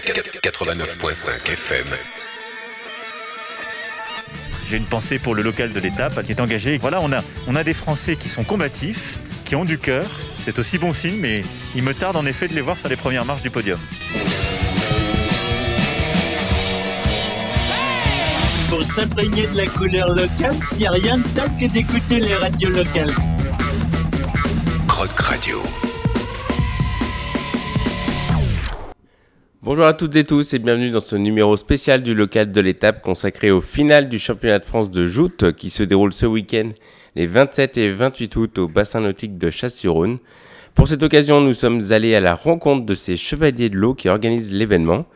89.5 FM. J'ai une pensée pour le local de l'étape qui est engagé. Voilà, on a, on a des Français qui sont combatifs, qui ont du cœur. C'est aussi bon signe, mais il me tarde en effet de les voir sur les premières marches du podium. Pour s'imprégner de la couleur locale, il n'y a rien de tel que d'écouter les radios locales. Croc Radio. Bonjour à toutes et tous et bienvenue dans ce numéro spécial du local de l'étape consacré au final du championnat de France de joute qui se déroule ce week-end les 27 et 28 août au bassin nautique de Chasse-sur-Rhône. Pour cette occasion, nous sommes allés à la rencontre de ces chevaliers de l'eau qui organisent l'événement.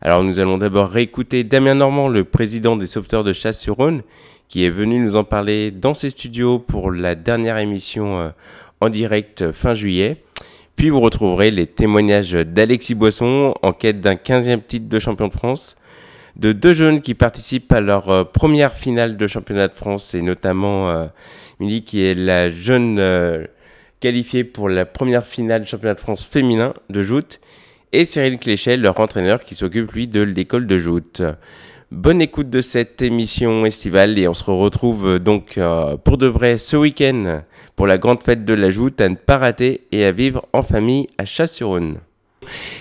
Alors nous allons d'abord réécouter Damien Normand, le président des sauveteurs de Chasse-sur-Rhône, qui est venu nous en parler dans ses studios pour la dernière émission euh, en direct fin juillet. Puis vous retrouverez les témoignages d'Alexis Boisson en quête d'un 15e titre de champion de France, de deux jeunes qui participent à leur euh, première finale de championnat de France, et notamment euh, Milly qui est la jeune euh, qualifiée pour la première finale de championnat de France féminin de joute, et Cyril Cléchel, leur entraîneur qui s'occupe lui de l'école de joute. Bonne écoute de cette émission estivale et on se retrouve donc pour de vrai ce week-end pour la grande fête de la joute à ne pas rater et à vivre en famille à Chasse-sur-Rhône.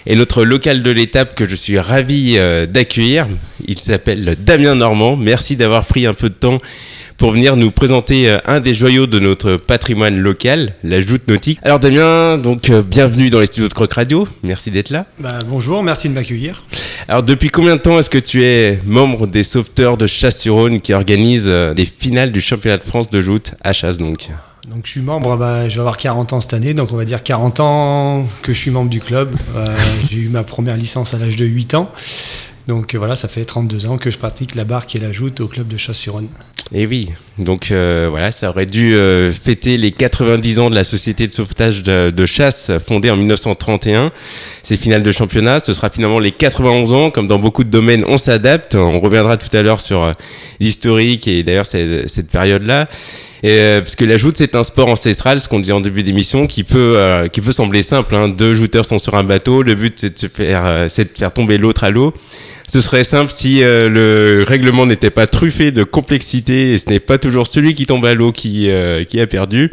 Et notre local de l'étape que je suis ravi euh, d'accueillir, il s'appelle Damien Normand. Merci d'avoir pris un peu de temps pour venir nous présenter euh, un des joyaux de notre patrimoine local, la joute nautique. Alors Damien, donc euh, bienvenue dans les studios de Croc Radio. Merci d'être là. Bah, bonjour, merci de m'accueillir. Alors depuis combien de temps est-ce que tu es membre des sauveteurs de Chasse-sur-Rhône qui organisent des finales du championnat de France de joute à Chasse donc? Donc je suis membre, bah, je vais avoir 40 ans cette année, donc on va dire 40 ans que je suis membre du club. Euh, j'ai eu ma première licence à l'âge de 8 ans. Donc euh, voilà, ça fait 32 ans que je pratique la barque et la joute au club de Chasse-sur-Rhône. Et eh oui, donc euh, voilà, ça aurait dû fêter les 90 ans de la société de sauvetage de, chasse fondée en 1931. C'est finale de championnat, ce sera finalement les 91 ans, comme dans beaucoup de domaines, on s'adapte. On reviendra tout à l'heure sur l'historique et d'ailleurs cette période-là. Euh, parce que la joute, c'est un sport ancestral, ce qu'on dit en début d'émission, qui peut euh, qui peut sembler simple. Hein. Deux jouteurs sont sur un bateau, le but euh, c'est de faire tomber l'autre à l'eau. Ce serait simple si le règlement n'était pas truffé de complexité et ce n'est pas toujours celui qui tombe à l'eau qui qui a perdu.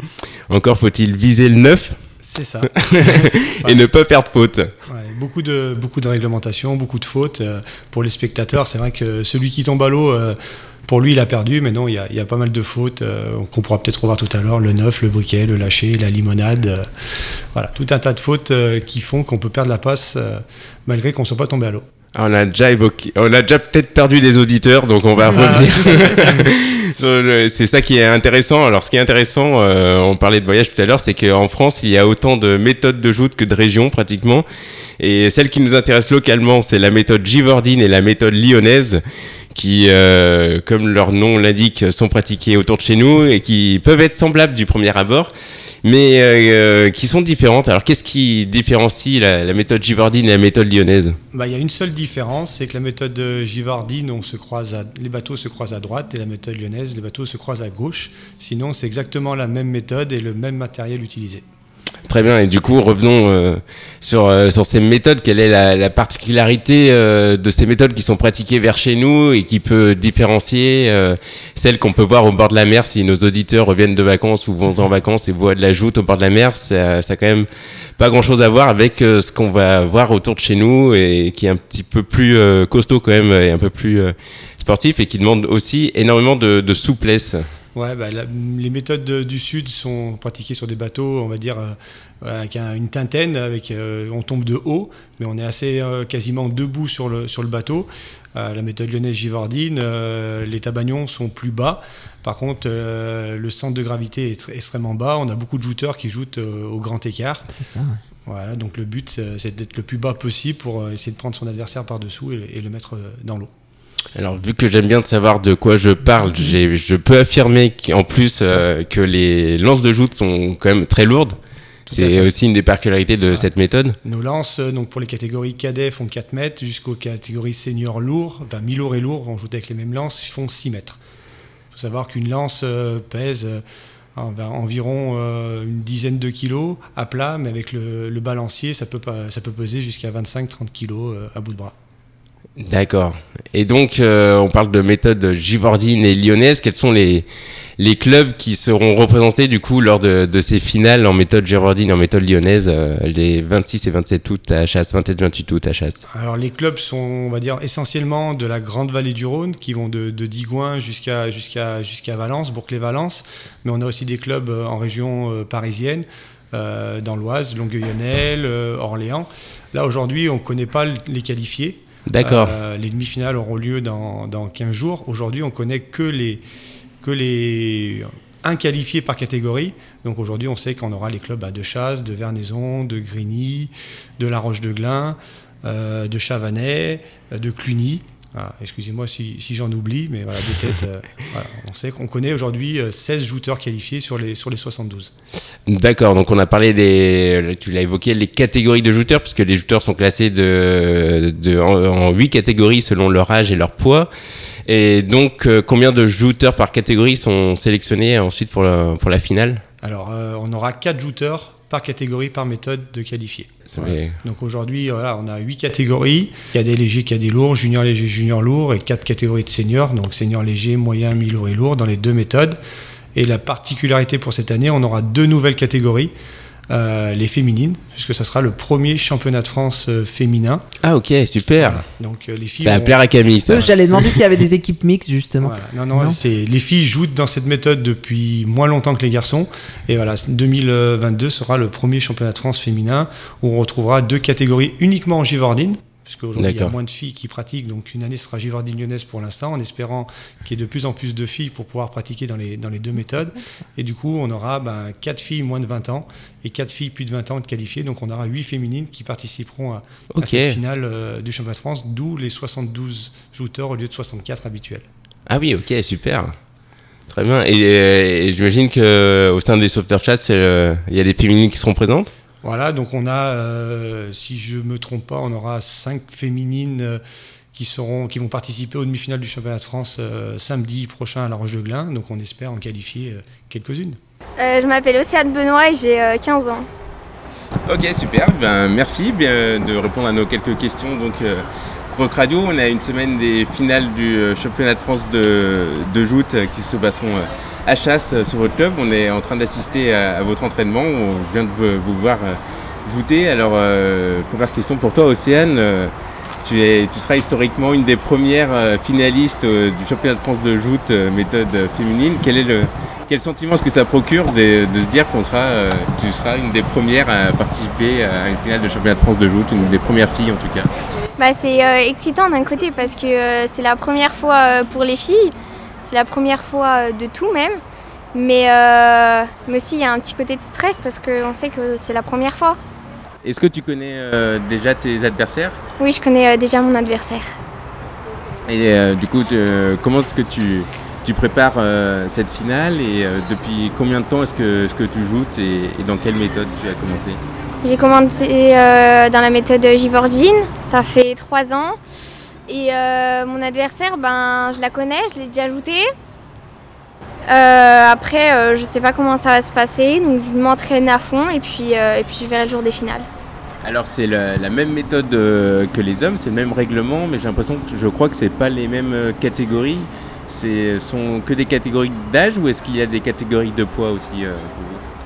Encore faut-il viser le neuf. C'est ça. et ne pas perdre faute. Ouais, beaucoup de beaucoup de réglementation, beaucoup de fautes pour les spectateurs. C'est vrai que celui qui tombe à l'eau pour lui, il a perdu, mais non, il y a, pas mal de fautes euh, qu'on pourra peut-être revoir tout à l'heure le neuf, le briquet, le lâcher, la limonade. Euh, voilà, tout un tas de fautes euh, qui font qu'on peut perdre la passe malgré qu'on ne soit pas tombé à l'eau. Ah, on a déjà évoqué, on a déjà peut-être perdu des auditeurs, donc on va revenir. c'est ça qui est intéressant. Alors, ce qui est intéressant, on parlait de voyage tout à l'heure, c'est qu'en France, il y a autant de méthodes de joute que de régions pratiquement. Et celle qui nous intéresse localement, c'est la méthode Givordine et la méthode lyonnaise qui, euh, comme leur nom l'indique, sont pratiqués autour de chez nous et qui peuvent être semblables du premier abord, mais euh, qui sont différentes. Alors, qu'est-ce qui différencie la, méthode Givardine et la méthode lyonnaise? Bah, Il y a une seule différence, c'est que la méthode Givardine, on se croise les bateaux se croisent à droite, et la méthode lyonnaise, les bateaux se croisent à gauche. Sinon, c'est exactement la même méthode et le même matériel utilisé. Très bien. Et du coup, revenons euh, sur, euh, sur ces méthodes. Quelle est la, particularité euh, de ces méthodes qui sont pratiquées vers chez nous et qui peut différencier celles qu'on peut voir au bord de la mer si nos auditeurs reviennent de vacances ou vont en vacances et voient de la joute au bord de la mer? Ça, ça a quand même pas grand-chose à voir avec ce qu'on va voir autour de chez nous et qui est un petit peu plus costaud quand même et un peu plus sportif et qui demande aussi énormément de, de souplesse. Ouais, bah, les méthodes du sud sont pratiquées sur des bateaux, on va dire, euh, avec une tintaine, avec, euh, on tombe de haut, mais on est assez euh, quasiment debout sur le, sur le bateau. la méthode lyonnaise Givardine, les tabagnons sont plus bas. Par contre, le centre de gravité est extrêmement bas. On a beaucoup de jouteurs qui jouent au grand écart. C'est ça. Voilà, donc le but, c'est d'être le plus bas possible pour essayer de prendre son adversaire par-dessous et, le mettre dans l'eau. Alors, vu que j'aime bien de savoir de quoi je parle, je peux affirmer qu'en plus euh, que les lances de joute sont quand même très lourdes. C'est aussi une des particularités de cette méthode. Nos lances, euh, donc pour les catégories cadets, font 4 mètres, jusqu'aux catégories seniors lourds, enfin mi-lourd et lourd, on joue avec les mêmes lances, font 6 mètres. Il faut savoir qu'une lance euh, pèse environ une dizaine de kilos à plat, mais avec le, balancier, ça peut, pas, ça peut peser jusqu'à 25-30 kilos à bout de bras. D'accord. Et donc, on parle de méthode givordine et lyonnaise. Quels sont les, les clubs qui seront représentés du coup lors de, ces finales en méthode Gérardine et en méthode lyonnaise euh, les 26 et 27 août à Chasse, 27-28 août à Chasse? Alors les clubs sont, on va dire, essentiellement de la grande vallée du Rhône qui vont de, de Digoin jusqu'à jusqu'à jusqu'à Valence, Bourg-les-Valence, mais on a aussi des clubs euh, en région euh, parisienne. dans l'Oise, Longueuil-Annel, Orléans. Là, aujourd'hui, on ne connaît pas les qualifiés. D'accord. les demi-finales auront lieu dans, dans 15 jours. Aujourd'hui, on connaît que les, que les inqualifiés par catégorie. Donc aujourd'hui, on sait qu'on aura les clubs de Chasse, de Vernaison, de Grigny, de La Roche-de-Glin, euh, de Chavanais, euh, de Cluny. Excusez-moi si, j'en oublie, mais voilà, de tête, euh, on sait qu'on connaît aujourd'hui 16 jouteurs qualifiés sur les, sur les 72. D'accord, donc on a parlé des, tu l'as évoqué, les catégories de jouteurs, puisque les jouteurs sont classés de, de en, en 8 catégories selon leur âge et leur poids. Et donc, euh, combien de jouteurs par catégorie sont sélectionnés ensuite pour la, pour la finale? Alors, euh, on aura 4 jouteurs par catégorie, par méthode de qualifier. Donc aujourd'hui, voilà, on a 8 catégories. Il y a des légers, il y a des lourds, junior léger, junior lourd, et 4 catégories de seniors, donc senior léger, moyen, mi-lourd et lourd, dans les deux méthodes. Et la particularité pour cette année, on aura deux nouvelles catégories. Euh, les féminines, puisque ça sera le premier championnat de France euh, féminin. Ah ok, super. Donc euh, les filles. Ça va plaire à Camille. Ça. J'allais demander s'il y avait des équipes mixtes justement. Non, non, les filles jouent dans cette méthode depuis moins longtemps que les garçons. Et voilà, 2022 sera le premier championnat de France féminin où on retrouvera deux catégories uniquement en givordine puisqu'aujourd'hui il y a moins de filles qui pratiquent, donc une année sera Givardine lyonnaise pour l'instant, en espérant qu'il y ait de plus en plus de filles pour pouvoir pratiquer dans les, dans les deux méthodes. Et du coup, on aura ben, 4 filles moins de 20 ans et 4 filles plus de 20 ans de qualifiées, donc on aura 8 féminines qui participeront à, cette finale euh, du championnat de France, d'où les 72 jouteurs au lieu de 64 habituels. Ah oui, ok, super. Très bien. Et, j'imagine qu'au sein des sauveteurs chasse, euh, il y a des féminines qui seront présentes? Voilà, donc on a, euh, si je ne me trompe pas, on aura cinq féminines euh, qui, seront, qui vont participer aux demi-finales du championnat de France euh, samedi prochain à La Roche-de-Glin. Donc on espère en qualifier quelques-unes. je m'appelle Océane Benoît et j'ai 15 ans. Ok, super. Ben, merci bien de répondre à nos quelques questions. Donc, Rock Radio, on a une semaine des finales du championnat de France de, de joute qui se passeront à chasse sur votre club. On est en train d'assister à, votre entraînement. On vient de vous, voir euh, voûter. Alors, euh, première question pour toi, Océane. Euh, tu seras historiquement une des premières finalistes du championnat de France de joute méthode féminine. Quel est le, quel sentiment est-ce que ça procure de, de dire qu'on sera, tu seras une des premières à participer à une finale de championnat de France de joute, une des premières filles en tout cas? Bah, C'est excitant d'un côté parce que c'est la première fois pour les filles. C'est la première fois euh, de tout même. Mais, euh, mais aussi, il y a un petit côté de stress parce qu'on sait que c'est la première fois. Est-ce que tu connais euh, déjà tes adversaires? Oui, je connais déjà mon adversaire. Et du coup, comment est-ce que tu, tu prépares cette finale et depuis combien de temps est-ce que, que tu joues et, et, dans quelle méthode tu as commencé? J'ai commencé dans la méthode Givordine, ça fait trois ans. Et euh, mon adversaire, ben, je la connais, je l'ai déjà ajouté. Euh, après, euh, je sais pas comment ça va se passer, donc je m'entraîne à fond et puis, et puis je verrai le jour des finales. Alors c'est la, même méthode que les hommes, c'est le même règlement, mais j'ai l'impression que je crois que c'est pas les mêmes catégories. Ce sont que des catégories d'âge ou est-ce qu'il y a des catégories de poids aussi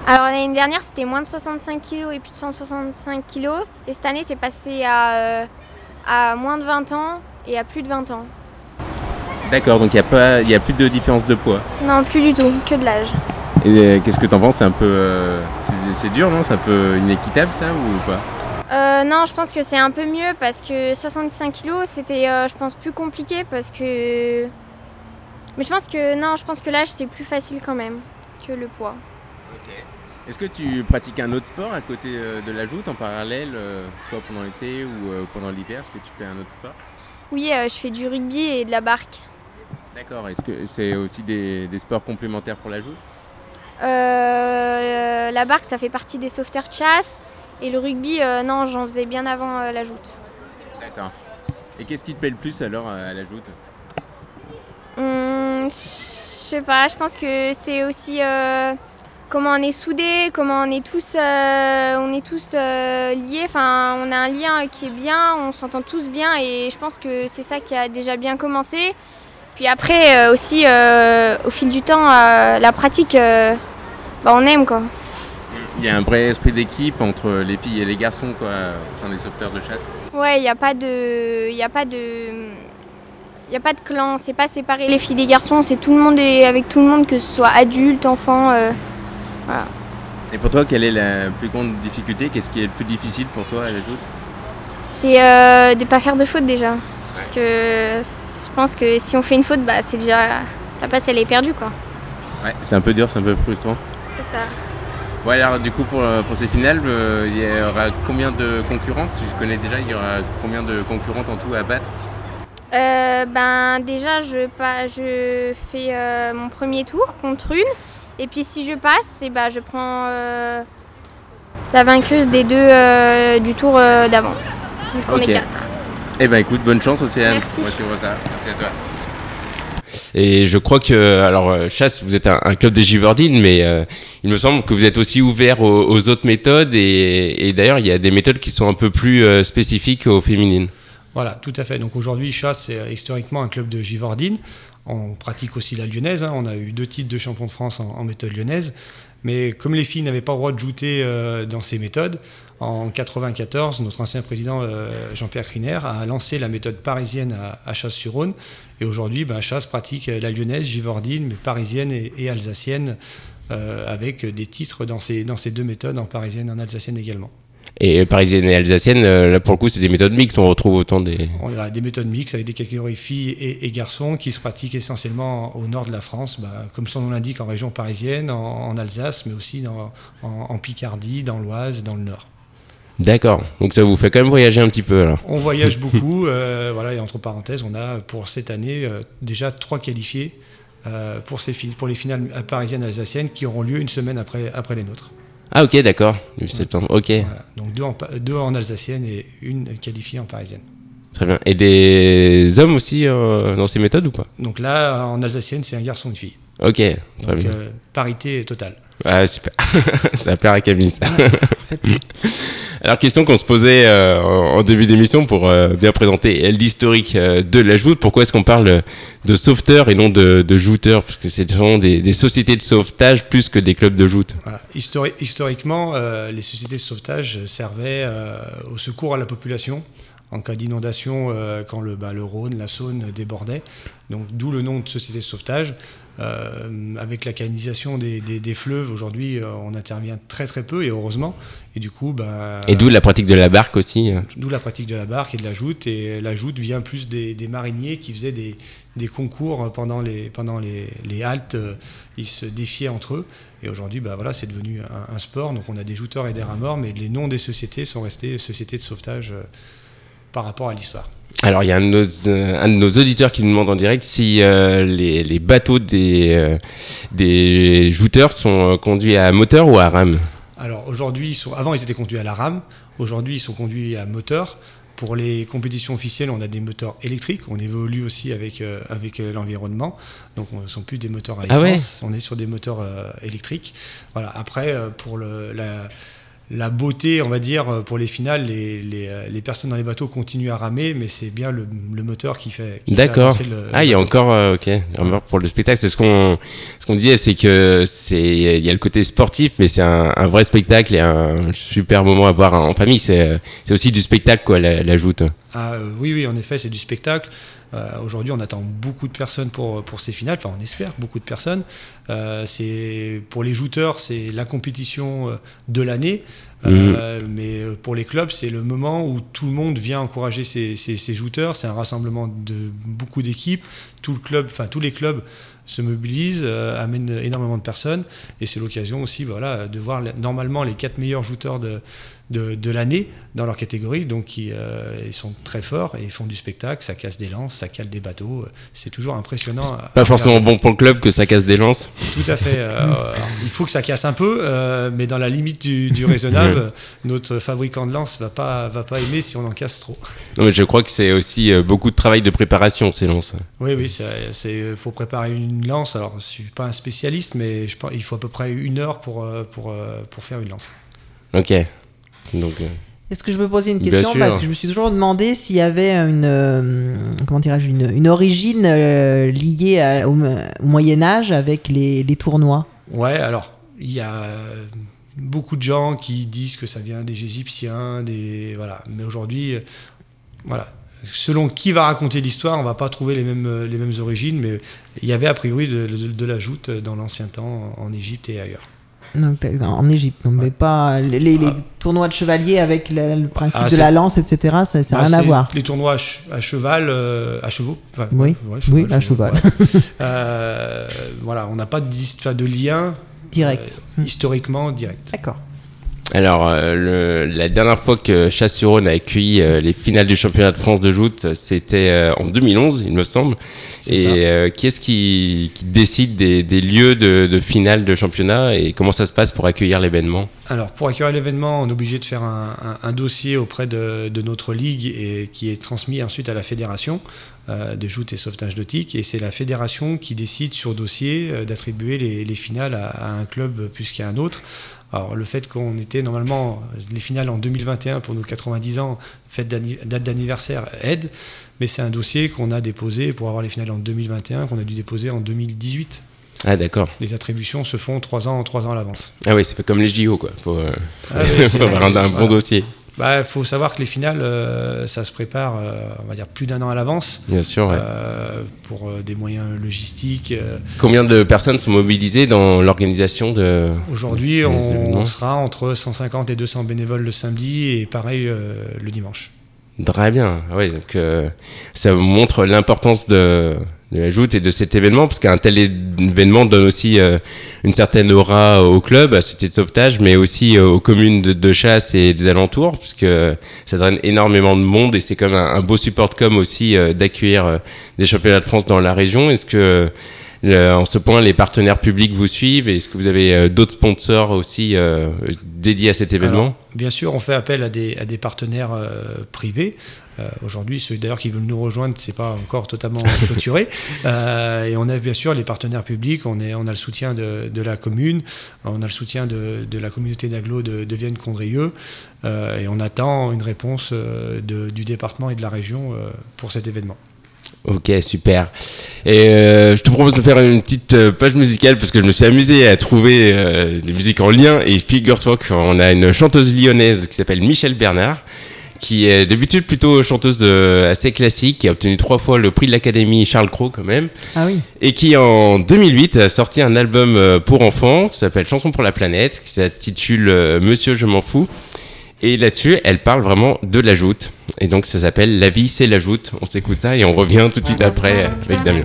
Alors l'année dernière c'était moins de 65 kg et plus de 165 kg et cette année c'est passé à à moins de 20 ans et à plus de 20 ans. D'accord, donc il n'y a, a plus de différence de poids Non, plus du tout, que de l'âge. Et euh, qu'est-ce que tu en penses? C'est un peu. Euh, c'est dur, non? C'est un peu inéquitable ça ou pas? Euh, non, je pense que c'est un peu mieux parce que 65 kilos, c'était, je pense, plus compliqué parce que. Mais je pense que non, je pense que l'âge c'est plus facile quand même que le poids. Est-ce que tu pratiques un autre sport à côté euh, de la joute en parallèle, euh, soit pendant l'été ou euh, pendant l'hiver? Est-ce que tu fais un autre sport? Oui, je fais du rugby et de la barque. D'accord. Est-ce que c'est aussi des, sports complémentaires pour la joute? La barque, ça fait partie des sauveteurs de chasse. Et le rugby, non, j'en faisais bien avant la joute. D'accord. Et qu'est-ce qui te plaît le plus alors à la joute? Hum, Je sais pas, je pense que c'est aussi comment on est soudés, comment on est tous, euh, on est tous euh, liés. Enfin, on a un lien qui est bien, on s'entend tous bien et je pense que c'est ça qui a déjà bien commencé. Puis après euh, aussi, au fil du temps, la pratique, bah, on aime quoi. Il y a un vrai esprit d'équipe entre les filles et les garçons quoi, au sein des sauveteurs de chasse. Ouais, il n'y a pas de, il a pas de, il y a pas de clan. C'est pas séparer les filles des garçons. C'est tout le monde est avec tout le monde, que ce soit adulte, enfant. Et pour toi, quelle est la plus grande difficulté? Qu'est-ce qui est le plus difficile pour toi à la joute? C'est euh, de pas faire de faute déjà. Parce que je pense que si on fait une faute, bah c'est déjà la passe elle est perdue quoi. Ouais, c'est un peu dur, c'est un peu frustrant. C'est ça. Ouais, alors du coup, pour, euh, pour ces finales, euh, il y aura combien de concurrentes Tu connais déjà, il y aura combien de concurrentes en tout à battre? Euh, ben déjà je pas je fais euh, mon premier tour contre une et puis si je passe, et bah je prends euh, la vainqueuse des deux euh, du tour euh, d'avant. Vu qu'on est quatre. Eh ben écoute, bonne chance Océane. Merci. Merci à toi. Et je crois que, alors, Chasse, vous êtes un, un club des Givardines, mais euh, il me semble que vous êtes aussi ouvert aux, aux autres méthodes. Et, et d'ailleurs, il y a des méthodes qui sont un peu plus euh, spécifiques aux féminines. Voilà, tout à fait. Donc aujourd'hui, Chasse, c'est euh, historiquement un club de Givordine. On pratique aussi la lyonnaise. hein. On a eu deux titres de champion de France en, méthode lyonnaise. Mais comme les filles n'avaient pas le droit de jouter euh, dans ces méthodes, en 94, notre ancien président euh, Jean-Pierre Criner a lancé la méthode parisienne à, Chasse-sur-Rhône. Et aujourd'hui, ben, Chasse pratique la lyonnaise, Givordine, mais parisienne et, et alsacienne, euh, avec des titres dans ces, dans ces deux méthodes, en parisienne et en alsacienne également. Et parisienne et alsacienne, euh, là, pour le coup, c'est des méthodes mixtes. On retrouve autant des. On a des méthodes mixtes avec des catégories filles et, et garçons qui se pratiquent essentiellement au nord de la France, bah, comme son nom l'indique, en région parisienne, en, en Alsace, mais aussi dans- en, en Picardie, dans l'Oise, dans le Nord. D'accord. Donc ça vous fait quand même voyager un petit peu, alors. On voyage beaucoup, euh, voilà, et entre parenthèses, on a pour cette année euh, déjà trois qualifiés euh, pour, ces, pour les finales parisiennes et alsaciennes qui auront lieu une semaine après, après les nôtres. Ah, ok, d'accord. Septembre. Ok, Voilà. Donc deux en, deux en alsacienne et une qualifiée en parisienne. très bien. Et des hommes aussi euh, dans ces méthodes ou pas? Donc là, en alsacienne, c'est un garçon et une fille. Ok, très Donc bien. euh, parité totale. Ah, super. ça plaît à Camille, ça. Alors, question qu'on se posait euh, en début d'émission pour euh, bien présenter l'historique euh, de la joute. Pourquoi est-ce qu'on parle de sauveteurs et non de, de jouteurs? Parce que c'est sont des, des sociétés de sauvetage plus que des clubs de joute. Voilà. Histori- historiquement, euh, les sociétés de sauvetage servaient euh, au secours à la population en cas d'inondation euh, quand le, bah, le Rhône, la Saône débordaient. Donc d'où le nom de société de sauvetage. Euh, avec la canalisation des, des- des fleuves, aujourd'hui, euh, on intervient très très peu et heureusement. Et du coup, bah, Et d'où la pratique de la barque aussi. euh. D'où la pratique de la barque et de la joute. Et la joute vient plus des, des mariniers qui faisaient des, concours pendant les, pendant les, les haltes. Ils se défiaient entre eux. Et aujourd'hui, bah voilà, c'est devenu un, un sport. Donc on a des jouteurs et des rameurs, mais les noms des sociétés sont restés sociétés de sauvetage euh, par rapport à l'histoire. Alors, il y a un de, nos, euh, un de nos auditeurs qui nous demande en direct si euh, les, les bateaux des, euh, des jouteurs sont euh, conduits à moteur ou à rame. Alors aujourd'hui, ils sont, avant ils étaient conduits à la rame. Aujourd'hui, ils sont conduits à moteur. Pour les compétitions officielles, on a des moteurs électriques. On évolue aussi avec, euh, avec l'environnement. Donc, on ne sont plus des moteurs à Ah essence. ouais On est sur des moteurs électriques. Voilà. Après, pour le, la, la beauté, on va dire, euh, pour les finales, les, les, euh, les personnes dans les bateaux continuent à ramer, mais c'est bien le, le moteur qui fait. D'accord. Ah, il y a encore, euh, ok, pour le spectacle. C'est ce qu'on, ce qu'on disait, c'est que c'est, il y a le côté sportif, mais c'est un, un vrai spectacle et un super moment à voir en famille. C'est, c'est aussi du spectacle, quoi, la, la joute. Ah, euh, oui, oui, en effet, c'est du spectacle. Euh, Aujourd'hui, on attend beaucoup de personnes pour, pour ces finales. Enfin, on espère beaucoup de personnes. Euh, pour les jouteurs, c'est la compétition euh, de l'année. Euh, Mais euh, pour les clubs, c'est le moment où tout le monde vient encourager ces, ces jouteurs. C'est un rassemblement de beaucoup d'équipes. Tout le club, enfin tous les clubs se mobilisent, euh, amènent énormément de personnes. Et c'est l'occasion aussi, voilà, de voir normalement les quatre meilleurs jouteurs de, de, de l'année dans leur catégorie. Donc ils, euh, ils sont très forts et ils font du spectacle, ça casse des lances, ça cale des bateaux. C'est toujours impressionnant. à- Pas à forcément bon pour le club que ça casse des lances. Tout à fait. euh, alors, il faut que ça casse un peu, euh, mais dans la limite du, du raisonnable, notre fabricant de lances va pas va pas aimer si on en casse trop. Non, mais je crois que c'est aussi euh, beaucoup de travail de préparation ces lances. Oui, oui, c'est faut préparer une lance. Alors, je suis pas un spécialiste, mais je pense il faut à peu près une heure pour euh, pour euh, pour faire une lance. Ok. Donc, euh, Est-ce que je peux poser une Bien question? Sûr. Parce que je me suis toujours demandé s'il y avait une, euh, comment dirais-je, une, une origine euh, liée à- au, au Moyen Âge avec les, les tournois? Ouais, alors il y a beaucoup de gens qui disent que ça vient des Égyptiens, des voilà. Mais aujourd'hui, euh, voilà, selon qui va raconter l'histoire, on va pas trouver les mêmes les mêmes origines, mais il y avait a priori de, de- de la joute dans l'ancien temps en Égypte et ailleurs. Donc, en Égypte, mais pas les, les- les Ah. tournois de chevaliers avec le, le principe Ah, de la lance, etc. Ça n'a Bah, rien à voir. Les tournois à, che- à cheval, euh, à chevaux. enfin, Oui. ouais, Oui, à cheval. ouais. Euh, voilà, on n'a pas de lien Direct. euh, historiquement direct. D'accord. Alors, euh, le- la dernière fois que Chasse-sur-Rhône a accueilli euh, les finales du championnat de France de joute, c'était euh, en 2011, il me semble. Et euh, qui est-ce qui, qui décide des, des lieux de, de finale de championnat et comment ça se passe pour accueillir l'événement? Alors, pour accueillir l'événement, on est obligé de faire un, un- un dossier auprès de, de notre ligue et qui est transmis ensuite à la fédération de joute et sauvetage nautique. Et c'est la fédération qui décide sur dossier d'attribuer les, les finales à, à un club plus qu'à un autre. Alors, le fait qu'on était normalement les finales en 2021 pour nos 90 ans, fête date d'anniversaire, aide. Mais c'est un dossier qu'on a déposé pour avoir les finales en 2021, qu'on a dû déposer en 2018. Ah d'accord. Les attributions se font trois ans, trois ans à l'avance. Ah oui, c'est pas comme les JO quoi. Faut, euh, Ah faut avoir un, un bon Voilà. dossier. Bah, faut savoir que les finales, euh, ça se prépare, euh, on va dire plus d'un an à l'avance, Bien sûr. ouais. euh, pour des moyens logistiques. Combien de personnes sont mobilisées dans l'organisation de Aujourd'hui, on, sera entre 150 et 200 bénévoles le samedi et pareil le dimanche. Très bien. Ah Ouais, donc ça montre l'importance de, de la joute et de cet événement, parce qu'un tel événement donne aussi une certaine aura au club, à Société de sauvetage, mais aussi euh, aux communes de, chasse et des alentours, puisque ça draine énormément de monde et c'est comme un, un beau support de com aussi euh, d'accueillir euh, des championnats de France dans la région. Est-ce que euh, en ce point, les partenaires publics vous suivent Est-ce que vous avez euh, d'autres sponsors aussi euh, dédiés à cet événement? Alors, bien sûr, on fait appel à des, à des partenaires euh, privés. Euh, Aujourd'hui, ceux d'ailleurs qui veulent nous rejoindre, c'est pas encore totalement clôturé. Euh, et on a bien sûr les partenaires publics. On, est, on a le soutien de, de la commune, on a le soutien de, de la communauté d'agglo de, de Vienne-Condrieu. Euh, et on attend une réponse euh, de- du département et de la région euh, pour cet événement. Ok, super. Et euh, je te propose de faire une petite euh, page musicale parce que je me suis amusé à trouver euh, des musiques en lien. Et figure-toi qu'on a une chanteuse lyonnaise qui s'appelle Michel Bernard, qui est d'habitude plutôt chanteuse euh, assez classique, qui a obtenu trois fois le prix de l'Académie Charles Cros quand même, Ah oui. et qui en 2008 a sorti un album euh, pour enfants qui s'appelle Chanson pour la planète, qui s'intitule Monsieur je m'en fous. Et là-dessus, elle parle vraiment de la joute. Et donc ça s'appelle La vie c'est la joute. On s'écoute ça et on revient tout de suite après avec Damien.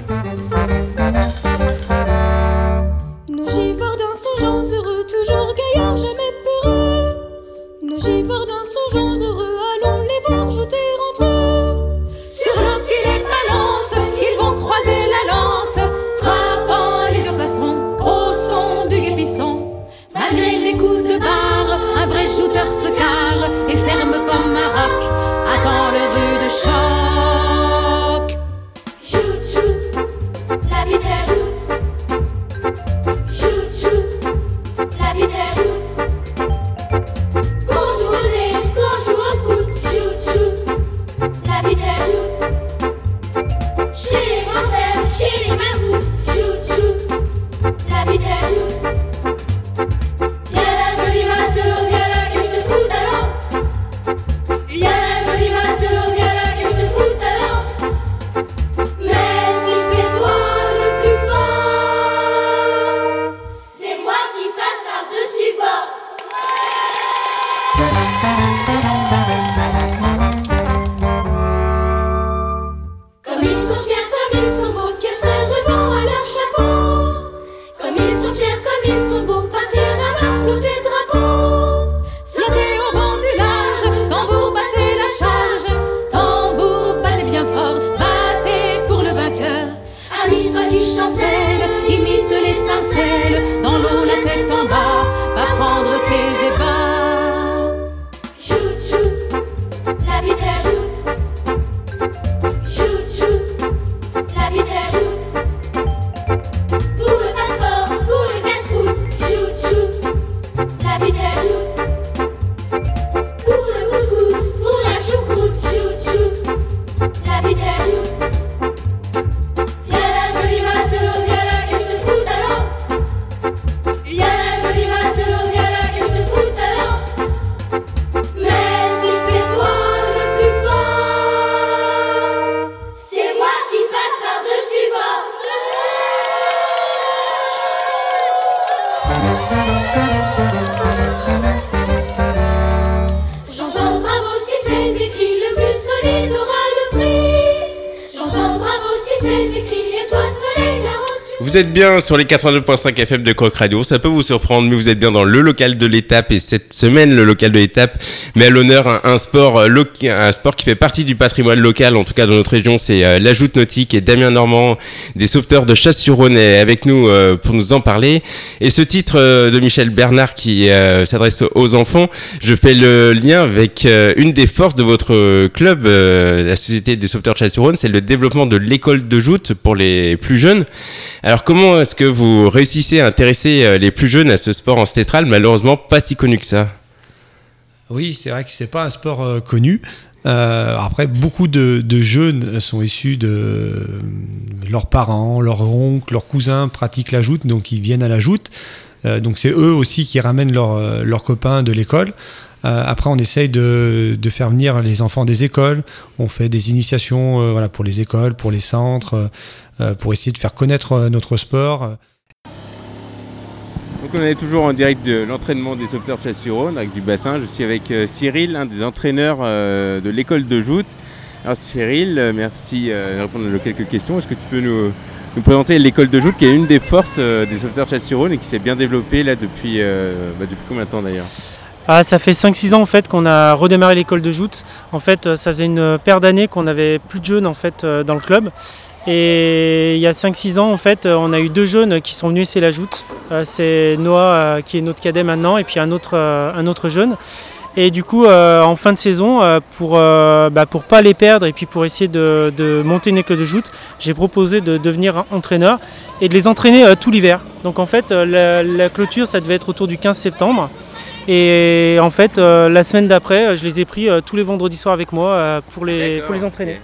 Vous êtes bien sur les 82.5 FM de Croc Radio. Ça peut vous surprendre, mais vous êtes bien dans le local de l'étape. Et cette semaine, le local de l'étape met à l'honneur un, sport, euh, un sport qui fait partie du patrimoine local, en tout cas dans notre région. C'est euh, la joute nautique. Et Damien Normand, des sauveteurs de Chasse-sur-Rhône, est avec nous euh, pour nous en parler. Et ce titre de Michel Bernard qui s'adresse aux enfants, je fais le lien avec une des forces de votre club, la Société des sauveteurs de Chasse-sur-Rhône, c'est le développement de l'école de joute pour les plus jeunes. Alors comment est-ce que vous réussissez à intéresser euh, les plus jeunes à ce sport ancestral, malheureusement pas si connu que ça? Oui, c'est vrai que c'est pas un sport euh, connu. Euh, après, beaucoup de, jeunes sont issus de leurs parents, leurs oncles, leurs cousins pratiquent la joute, donc ils viennent à la joute. Donc c'est eux aussi qui ramènent leurs copains de l'école. Après, on essaye de, faire venir les enfants des écoles. On fait des initiations pour les écoles, pour les centres, pour essayer de faire connaître euh, notre sport. Donc on est toujours en direct de l'entraînement des sauveteurs de Chasse-sur-Rhône avec du bassin. Je suis avec euh, Cyril, un des entraîneurs euh, de l'école de joute. Alors Cyril, euh, merci euh, de répondre à quelques questions. Est-ce que tu peux nous, nous présenter l'école de joute qui est une des forces euh, des sauveteurs de Chasse-sur-Rhône et qui s'est bien développée là depuis, euh, bah, depuis combien de temps d'ailleurs? Ah, ça fait 5-6 ans en fait qu'on a redémarré l'école de joute. En fait, euh, ça faisait une paire d'années qu'on avait plus de jeunes en fait euh, dans le club. Et il y a 5-6 ans en fait, euh, on a eu deux jeunes qui sont venus essayer la joute. Euh, C'est Noah euh, qui est notre cadet maintenant et puis un autre, un autre jeune. Et du coup, euh, en fin de saison, euh, pour euh, bah, pour pas les perdre et puis pour essayer de, de monter une école de joute, j'ai proposé de devenir entraîneur et de les entraîner tout l'hiver. Donc en fait, la, la clôture, ça devait être autour du 15 septembre. Et en fait, la semaine d'après, je les ai pris tous les vendredis soirs avec moi pour, les, pour les entraîner.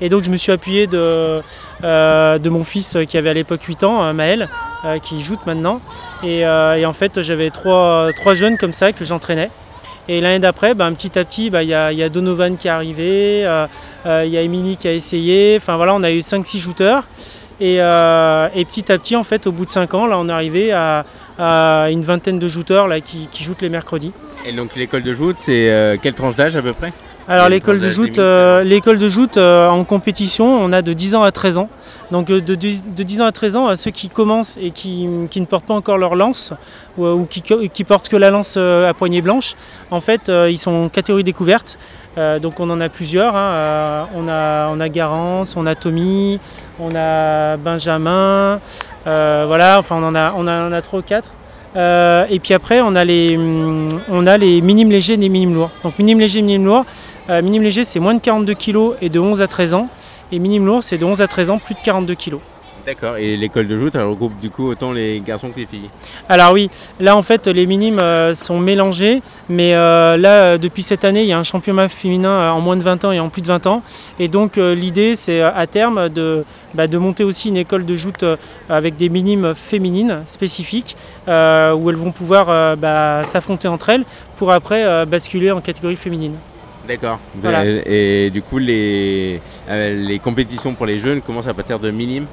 Et donc, je me suis appuyé de, euh, de mon fils qui avait à l'époque 8 ans, euh, Maël, euh, qui joue maintenant. Et, en fait, j'avais trois, trois jeunes comme ça que j'entraînais. Et l'année d'après, ben, petit à petit, ben, il y, a, y a Donovan qui est arrivé, il y a Emily qui a essayé. Enfin voilà, on a eu 5-6 shooters. Et, et petit à petit, en fait, au bout de 5 ans, là, on est arrivé à, à une vingtaine de shooters là, qui, qui jouent les mercredis. Et donc l'école de joute, c'est quelle tranche d'âge à peu près? Alors Quelle l'école tranche de joute, limite euh, l'école de joute euh, en compétition, on a de 10 ans à 13 ans. Donc euh, de, 10 de 10 ans à 13 ans, ceux qui commencent et qui, qui ne portent pas encore leur lance ou, ou qui, qui portent que la lance euh, à poignée blanche, en fait euh, ils sont en catégorie découverte. Euh, donc on en a plusieurs. hein. Euh, on, a, on a Garance, on a Tommy, on a Benjamin. euh, voilà, enfin on en a, on a, on a 3 ou 4. Euh, et puis après, on a les, hum, on a les minimes légers et les minimes lourds. Donc minimes légers, minimes lourds. Euh, minime léger, c'est moins de 42 kg et de 11 à 13 ans. Et minime lourd, c'est de 11 à 13 ans, plus de 42 kg. D'accord, et l'école de joute, elle regroupe du coup autant les garçons que les filles? Alors oui, là en fait les minimes euh, sont mélangés, mais euh, là depuis cette année il y a un championnat féminin euh, en moins de 20 ans et en plus de 20 ans, et donc euh, l'idée c'est à terme de, bah, de monter aussi une école de joute avec des minimes féminines spécifiques, où elles vont pouvoir bah, s'affronter entre elles pour après basculer en catégorie féminine. D'accord. Voilà. Et, et du coup, les, euh, les compétitions pour les jeunes commencent à partir de minimes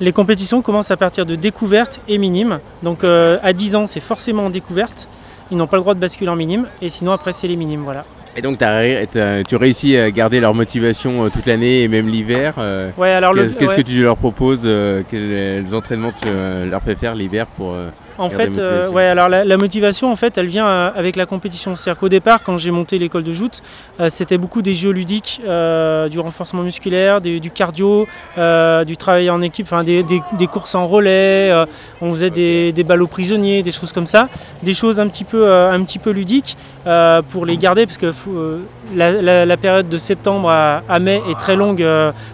Les compétitions commencent à partir de découverte et minime. Donc euh, à 10 ans, c'est forcément en découverte. Ils n'ont pas le droit de basculer en minime. Et sinon, après, c'est les minimes. Voilà. Et donc, tu réussis à garder leur motivation euh, toute l'année et même l'hiver. euh, Ouais, alors le- Qu'est-ce ouais. que tu leur proposes euh, Quels entraînements tu euh, leur fais faire l'hiver pour euh, En fait, la euh, motivation ouais, alors la, la motivation, en fait, elle vient euh, avec la compétition. C'est-à-dire qu'au départ, quand j'ai monté l'école de joute, euh, c'était beaucoup des jeux ludiques, du renforcement musculaire, des- du cardio, du travail en équipe, enfin des, des- des courses en relais. on faisait des, des ballots prisonniers, des choses comme ça, des choses un petit peu, un petit peu ludiques pour les garder, parce que la, la- la période de septembre à, à mai est très longue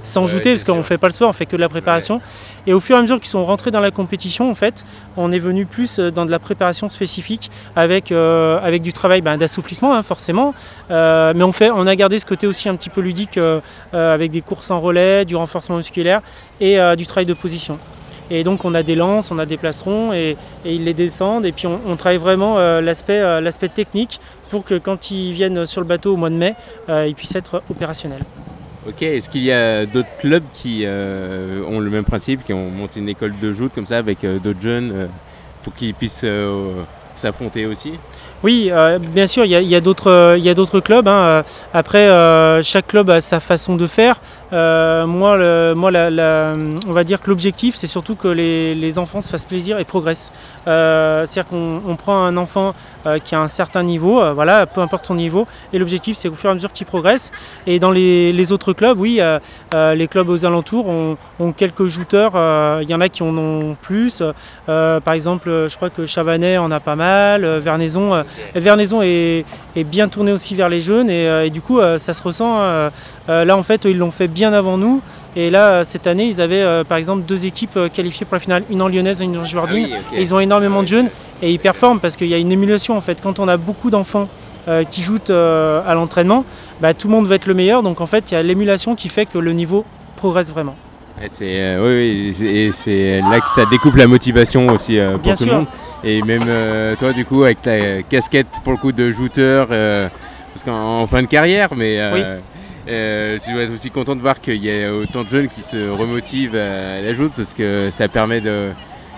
sans Ouais, jouter, parce qu'on sûr. fait pas le sport, on fait que de la préparation. Et au fur et à mesure qu'ils sont rentrés dans la compétition, en fait, on est venu plus euh, dans de la préparation spécifique avec, euh, avec du travail ben, d'assouplissement, hein, forcément. Euh, mais on, fait, on a gardé ce côté aussi un petit peu ludique avec des courses en relais, du renforcement musculaire et du travail de position. Et donc on a des lances, on a des placerons et, et ils les descendent. Et puis on, travaille vraiment l'aspect l'aspect technique pour que quand ils viennent sur le bateau au mois de mai, ils puissent être opérationnels. Ok, est-ce qu'il y a d'autres clubs qui euh, ont le même principe, qui ont monté une école de joute comme ça avec euh, d'autres jeunes euh, pour qu'ils puissent s'affronter aussi? Oui, euh, bien sûr, il y a, d'autres clubs. hein. Après, euh, chaque club a sa façon de faire. Euh, moi, la- on va dire que l'objectif, c'est surtout que les, enfants se fassent plaisir et progressent. C'est-à-dire qu'on on prend un enfant qui a un certain niveau, voilà, peu importe son niveau, et l'objectif, c'est au fur et à mesure qu'il progresse. Et dans les, autres clubs, oui, les clubs aux alentours ont, quelques jouteurs. Il y en a qui en ont plus. Par exemple, je crois que Chavanais en a pas mal. Vernaison, Vernaison est, est bien tourné aussi vers les jeunes et, euh, et du coup, euh, ça se ressent. euh, là, en fait, ils l'ont fait bien avant nous. Et là, cette année, ils avaient par exemple deux équipes qualifiées pour la finale, une en lyonnaise et une en Girardine. Ah oui, ok. Et ils ont énormément de jeunes et ils performent parce qu'il y a une émulation en fait. Quand on a beaucoup d'enfants qui jouent à l'entraînement, bah, tout le monde veut être le meilleur. Donc en fait, il y a l'émulation qui fait que le niveau progresse vraiment. C'est euh, oui, oui, et c'est là que ça découpe la motivation aussi euh, pour Bien tout sûr. le monde. Et même euh, toi, du coup, avec ta casquette pour le coup de jouteur, parce qu'en en fin de carrière, mais euh, tu dois être aussi content de voir qu'il y a autant de jeunes qui se remotivent à la joute, parce que ça permet de,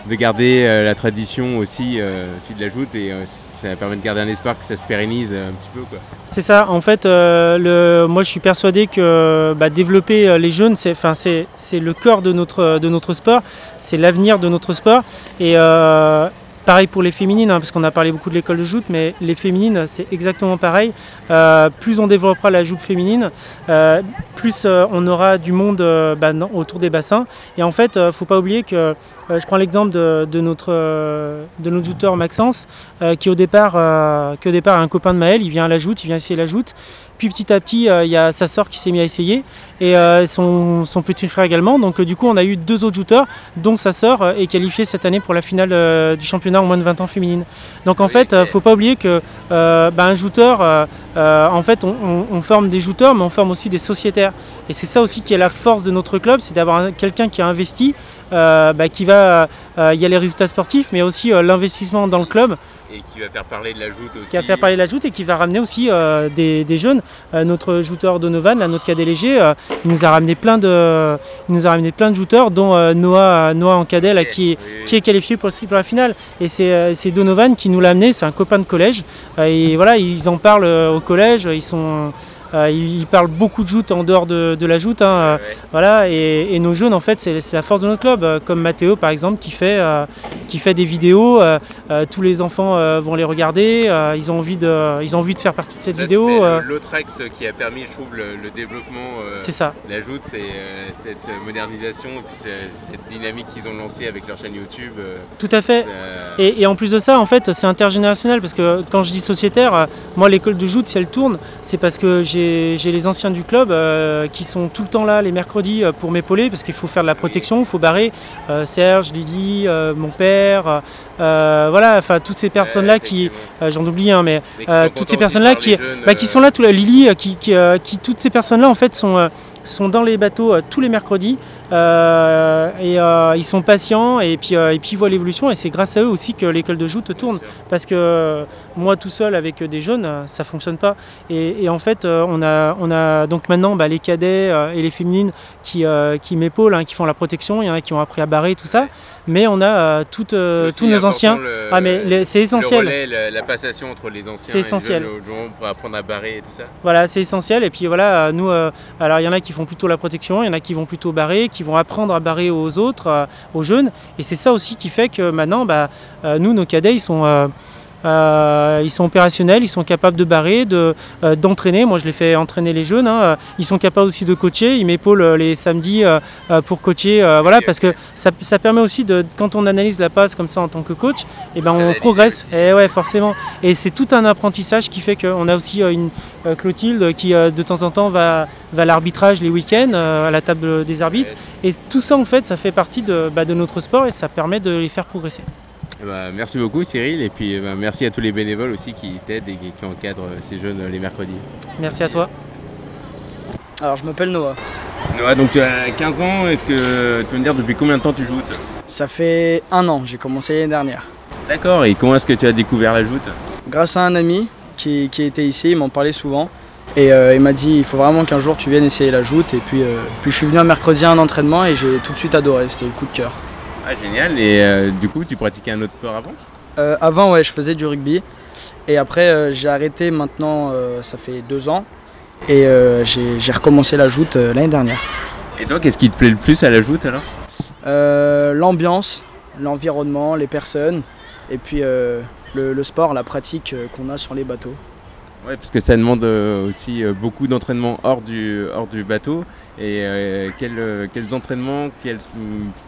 de garder la tradition aussi, aussi de la joute, et ça permet de garder un espoir que ça se pérennise un petit peu. C'est ça, en fait, euh, moi je suis persuadé que bah, développer euh, les jeunes, c'est, le cœur de notre, de notre sport, c'est l'avenir de notre sport. Et euh, pareil pour les féminines, hein, parce qu'on a parlé beaucoup de l'école de joute, mais les féminines, c'est exactement pareil. Plus on développera la joute féminine, plus on aura du monde bah, autour des bassins. Et en fait, il ne faut pas oublier que, je prends l'exemple de, de notre, euh, de notre jouteur Maxence, euh, qui, au départ, euh, qui au départ est un copain de Maël, il vient à la joute, il vient essayer la joute. Puis petit à petit, euh, il y a sa sœur qui s'est mise à essayer et euh, son, son petit frère également. Donc euh, du coup, on a eu deux autres jouteurs, dont sa sœur euh, est qualifiée cette année pour la finale euh, du championnat en moins de 20 ans féminine. Donc en fait, euh, faut pas oublier que euh, bah, un jouteur, euh, euh, en fait, on, on- on forme des jouteurs, mais on forme aussi des sociétaires. Et c'est ça aussi qui est la force de notre club, c'est d'avoir un- quelqu'un qui a investi, euh, bah, qui va, euh, il y a les résultats sportifs, mais aussi euh, l'investissement dans le club Et qui va faire parler de la joute aussi. qui va faire parler la joute et qui va ramener aussi des, des jeunes. Notre joueur Donovan, là, notre cadet léger, il nous a ramené plein de, il nous a ramené plein de jouteurs, dont Noah, Noah en cadet là, qui, qui est qualifié pour, pour la finale. Et c'est Donovan qui nous l'a amené, c'est un copain de collège. Et voilà, ils en parlent au collège, ils sont. Euh, ils ils parlent beaucoup de joute en dehors de, de la joute, hein, voilà. Et, et nos jeunes, en fait, c'est la force de notre club. euh, Comme Mathéo, par exemple, qui fait, euh, qui fait des vidéos. euh, tous les enfants vont les regarder. ils ont envie de, ils ont envie de faire partie de cette Ça, vidéo. L'autre axe qui a permis, je trouve, le, le développement. C'est ça. de La joute, c'est cette modernisation et puis c'est- cette dynamique qu'ils ont lancée avec leur chaîne YouTube. Tout à fait. Et, et en plus de ça, en fait, c'est intergénérationnel parce que quand je dis sociétaire, moi, l'école de joute, si elle tourne, c'est parce que j'ai j'ai les anciens du club euh, qui sont tout le temps là les mercredis euh, pour m'épauler parce qu'il faut faire de la protection, il faut barrer. Euh, Serge, Lily, mon père, voilà, enfin toutes ces personnes-là qui, euh, j'en oublie, hein, mais qui euh, toutes ces personnes-là qui, jeunes, bah, qui euh, sont là, tout, Lily, euh, qui, qui, euh, qui- toutes ces personnes-là en fait sont, euh, sont dans les bateaux euh, tous les mercredis euh, et euh, ils sont patients et puis, euh, et puis ils voient l'évolution et c'est grâce à eux aussi que l'école de joute tourne. Parce que euh, moi tout seul avec des jeunes euh, ça fonctionne pas. Et, et en fait euh, on, a, on a donc maintenant bah, les cadets euh, et les féminines qui, euh, qui m'épaulent, hein, qui font la protection, il y en a qui ont appris à barrer tout ça. Mais on a euh, toutes, euh, tous nos anciens. le- ah mais c'est Le essentiel. relais, la, la passation entre les anciens C'est et les essentiel. jeunes pour apprendre à barrer et tout ça. Voilà, c'est essentiel. Et puis voilà, nous, euh, alors il y en a qui font plutôt la protection, il y en a qui vont plutôt barrer, qui vont apprendre à barrer aux autres, euh, aux jeunes. Et c'est ça aussi qui fait que maintenant, bah, euh, nous, nos cadets, ils sont, euh, ils sont opérationnels, ils sont capables de barrer, de, euh, d'entraîner. Moi, je les fais entraîner les jeunes. hein. Ils sont capables aussi de coacher. Ils m'épaulent euh, les samedis euh, pour coacher. voilà, parce que ça, ça permet aussi de, quand on analyse la passe comme ça en tant que coach, et ben on progresse. Et ouais, forcément. Et c'est tout un apprentissage qui fait qu'on a aussi une Clotilde qui de temps en temps va, va à l'arbitrage les week-ends à la table des arbitres. Et tout ça en fait, ça fait partie de, bah, de notre sport et ça permet de les faire progresser. Eh ben, merci beaucoup Cyril et puis eh ben, merci à tous les bénévoles aussi qui t'aident et qui, qui encadrent ces jeunes les mercredis. Merci à toi. Alors je m'appelle Noah. Noah, donc tu as 15 ans, est-ce que tu peux me dire depuis combien de temps tu joues Ça fait un an, j'ai commencé l'année dernière. D'accord, et comment est-ce que tu as découvert la joute? Grâce à un ami qui, qui était ici, il m'en parlait souvent. Et euh, il m'a dit il faut vraiment qu'un jour tu viennes essayer la joute. Et puis, euh, puis je suis venu un mercredi à un entraînement et j'ai tout de suite adoré, c'était le coup de cœur. Ah génial, et euh, du coup tu pratiquais un autre sport avant? Euh, avant, ouais, je faisais du rugby. Et après, euh, j'ai arrêté maintenant, ça fait deux ans. Et j'ai recommencé la joute l'année dernière. Et toi, qu'est-ce qui te plaît le plus à la joute alors? L'ambiance, l'environnement, les personnes. Et puis le, le sport, la pratique qu'on a sur les bateaux. Ouais, parce que ça demande aussi beaucoup d'entraînement hors du, hors du bateau. Et euh, quels, euh, quels entraînements, quels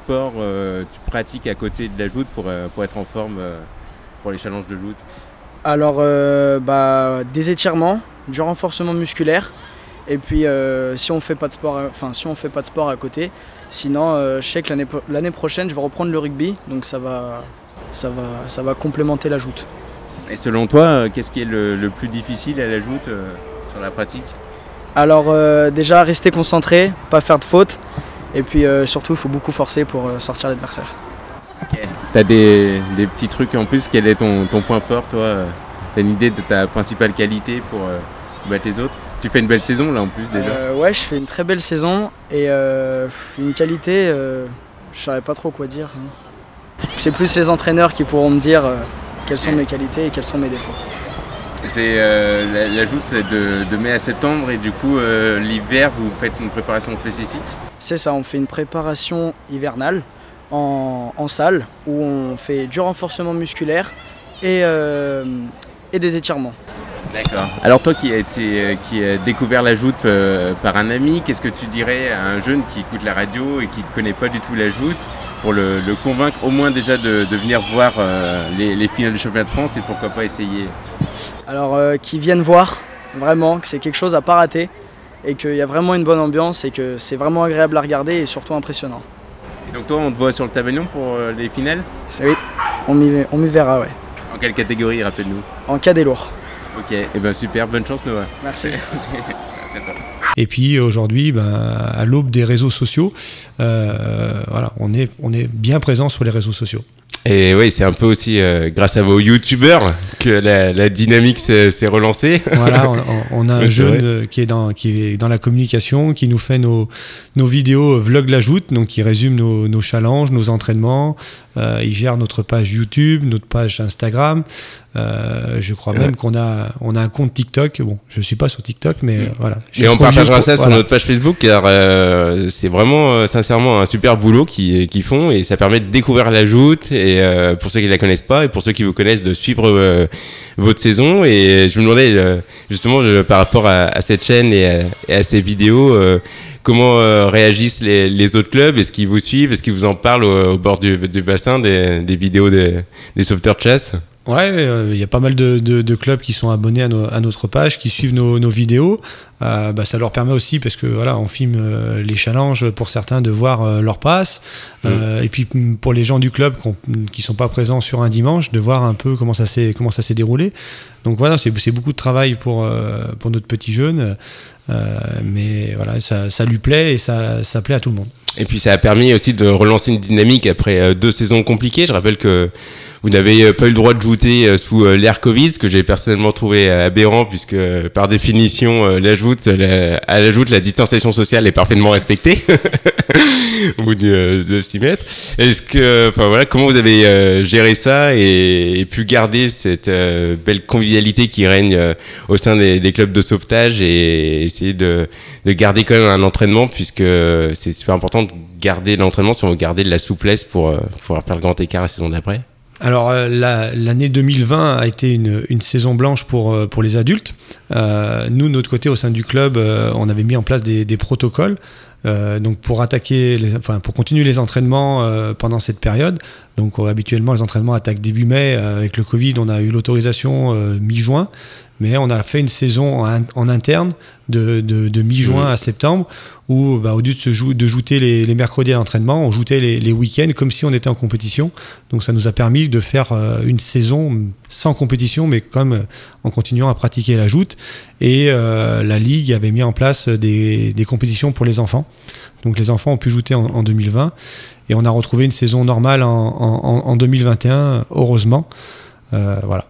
sports euh, tu pratiques à côté de la joute pour, pour être en forme pour les challenges de joute? Alors, bah, des étirements, du renforcement musculaire. Et puis, si on fait pas de sport, enfin, si on fait pas de sport à côté, sinon, je sais que l'année pro- l'année prochaine, je vais reprendre le rugby, donc ça va, ça va, ça va complémenter la joute. Et selon toi, qu'est-ce qui est le, le plus difficile à la joute sur la pratique? Alors, euh, déjà, rester concentré, pas faire de fautes, et puis euh, surtout, il faut beaucoup forcer pour euh, sortir l'adversaire. T'as des, des petits trucs en plus, quel est ton, ton point fort toi T'as une idée de ta principale qualité pour battre les autres? Tu fais une belle saison là en plus déjà ouais, je fais une très belle saison et une qualité, je saurais pas trop quoi dire. hein. C'est plus les entraîneurs qui pourront me dire quelles sont mes qualités et quels sont mes défauts. C'est euh, la, la joute c'est de, de mai à septembre et du coup euh, l'hiver vous faites une préparation spécifique C'est ça, on fait une préparation hivernale en, en salle où on fait du renforcement musculaire et, euh, et des étirements. D'accord. Alors toi qui a été euh, qui a découvert la joute par un ami, qu'est-ce que tu dirais à un jeune qui écoute la radio et qui ne connaît pas du tout la joute pour le, le convaincre au moins déjà de, de venir voir euh, les, les finales du championnat de France et pourquoi pas essayer Alors euh, qu'ils viennent voir vraiment que c'est quelque chose à pas rater et qu'il y a vraiment une bonne ambiance et que c'est vraiment agréable à regarder et surtout impressionnant. Et donc toi on te voit sur le tabellion pour euh, les finales? Oui, on m'y verra ouais. En quelle catégorie rappelle-nous? En cadet lourd. Ok, et ben super, bonne chance Noah. Merci. Merci à toi. Et puis aujourd'hui, ben, à l'aube des réseaux sociaux, euh, voilà, on est, on est bien présent sur les réseaux sociaux. Et oui, c'est un peu aussi euh, grâce à vos youtubeurs que la, la dynamique s'est relancée. Voilà, on, on- a un jeune euh, qui est, dans, qui est dans la communication, qui nous fait nos, nos vidéos Vlog la joute, donc qui résume nos, nos challenges, nos entraînements. Euh, il gère notre page YouTube, notre page Instagram. Euh, je crois même qu'on a, on a un compte TikTok. Bon, je suis pas sur TikTok, mais euh, voilà. Et on partagera ça sur notre page Facebook car euh, c'est vraiment sincèrement un super boulot qu'ils font et ça permet de découvrir la joute et pour ceux qui la connaissent pas et pour ceux qui vous connaissent de suivre votre saison et je me demandais justement par rapport à, à cette chaîne et à, et à ces vidéos comment euh, réagissent les, les autres clubs? Est-ce qu'ils vous suivent? Est-ce qu'ils vous en parlent au, au bord du, du bassin des, des vidéos des, des sauveteurs de chasse? Ouais, euh, il y a pas mal de, de- de clubs qui sont abonnés à, notre page, qui suivent nos, nos vidéos. Euh, bah, ça leur permet aussi, parce que voilà, on filme euh, les challenges pour certains de voir leur passe. Euh, Et puis mm, pour les gens du club qu'on- qui sont pas présents sur un dimanche, de voir un peu comment ça s'est déroulé. Donc voilà, c'est beaucoup de travail pour pour notre petit jeune, mais voilà, ça, ça lui plaît et ça, ça plaît à tout le monde. Et puis ça a permis aussi de relancer une dynamique après euh, deux saisons compliquées. Je rappelle que vous n'avez euh, pas eu le droit de jouter euh, sous euh, l'ère Covid, ce que j'ai personnellement trouvé aberrant puisque par définition euh, la à la joute, la distanciation sociale est parfaitement respectée au bout de, de 6 mètres. Est-ce que, enfin voilà, comment vous avez géré ça et, pu garder cette belle convivialité qui règne au sein des, clubs de sauvetage et essayer de, de garder quand même un entraînement puisque c'est super important de garder l'entraînement si on veut garder de la souplesse pour pouvoir faire le grand écart la saison d'après? Alors euh, la- l'année 2020 a été une, saison blanche pour, euh, pour les adultes. Euh, nous, de notre côté, au sein du club, on avait mis en place des, protocoles. donc pour attaquer, les, enfin pour continuer les entraînements pendant cette période. Donc habituellement les entraînements attaquent début mai. Avec le Covid, on a eu l'autorisation mi-juin, mais on a fait une saison en, en interne de, de, de mi-juin Mhm. à septembre où bah, au lieu de, se jou- de jouer les, les mercredis à l'entraînement, on jouait les, les week-ends comme si on était en compétition. Donc ça nous a permis de faire euh, une saison sans compétition, mais même euh, en continuant à pratiquer la joute. Et euh, la Ligue avait mis en place des, des compétitions pour les enfants. Donc les enfants ont pu jouer en, en 2020. Et on a retrouvé une saison normale en, en- en 2021, heureusement. Voilà.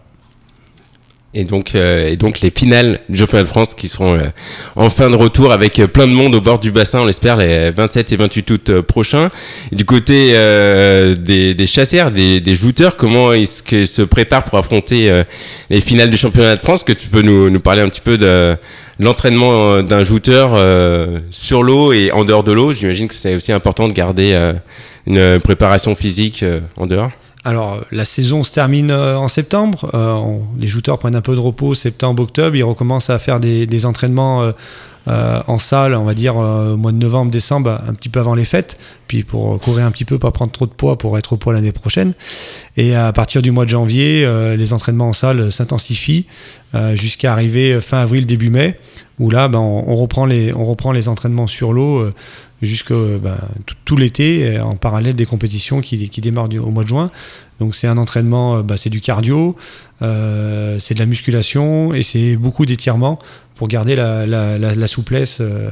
Et donc, euh, et donc les finales du championnat de France qui seront euh, en fin de retour avec euh, plein de monde au bord du bassin, on l'espère, les 27 et 28 août euh, prochains. Du côté euh, des, des chasseurs, des, des jouteurs, comment est-ce qu'ils se préparent pour affronter les finales du championnat de France? Que tu peux nous, nous parler un petit peu de l'entraînement d'un jouteur sur l'eau et en dehors de l'eau? J'imagine que c'est aussi important de garder une préparation physique en dehors. Alors, la saison se termine euh, en septembre. Euh, les jouteurs prennent un peu de repos septembre, octobre. Ils recommencent à faire des, entraînements euh, en salle, on va dire au mois de novembre, décembre, un petit peu avant les fêtes. Puis pour courir un petit peu, pas prendre trop de poids pour être au poids l'année prochaine. Et à partir du mois de janvier, les entraînements en salle s'intensifient jusqu'à arriver fin avril, début mai, où là, ben, on reprend les entraînements sur l'eau. Euh, jusque ben, tout, l'été euh, en parallèle des compétitions qui, démarrent au mois de juin. Donc c'est un entraînement, euh, bah, c'est du cardio, euh, c'est de la musculation et c'est beaucoup d'étirements pour garder la, souplesse euh,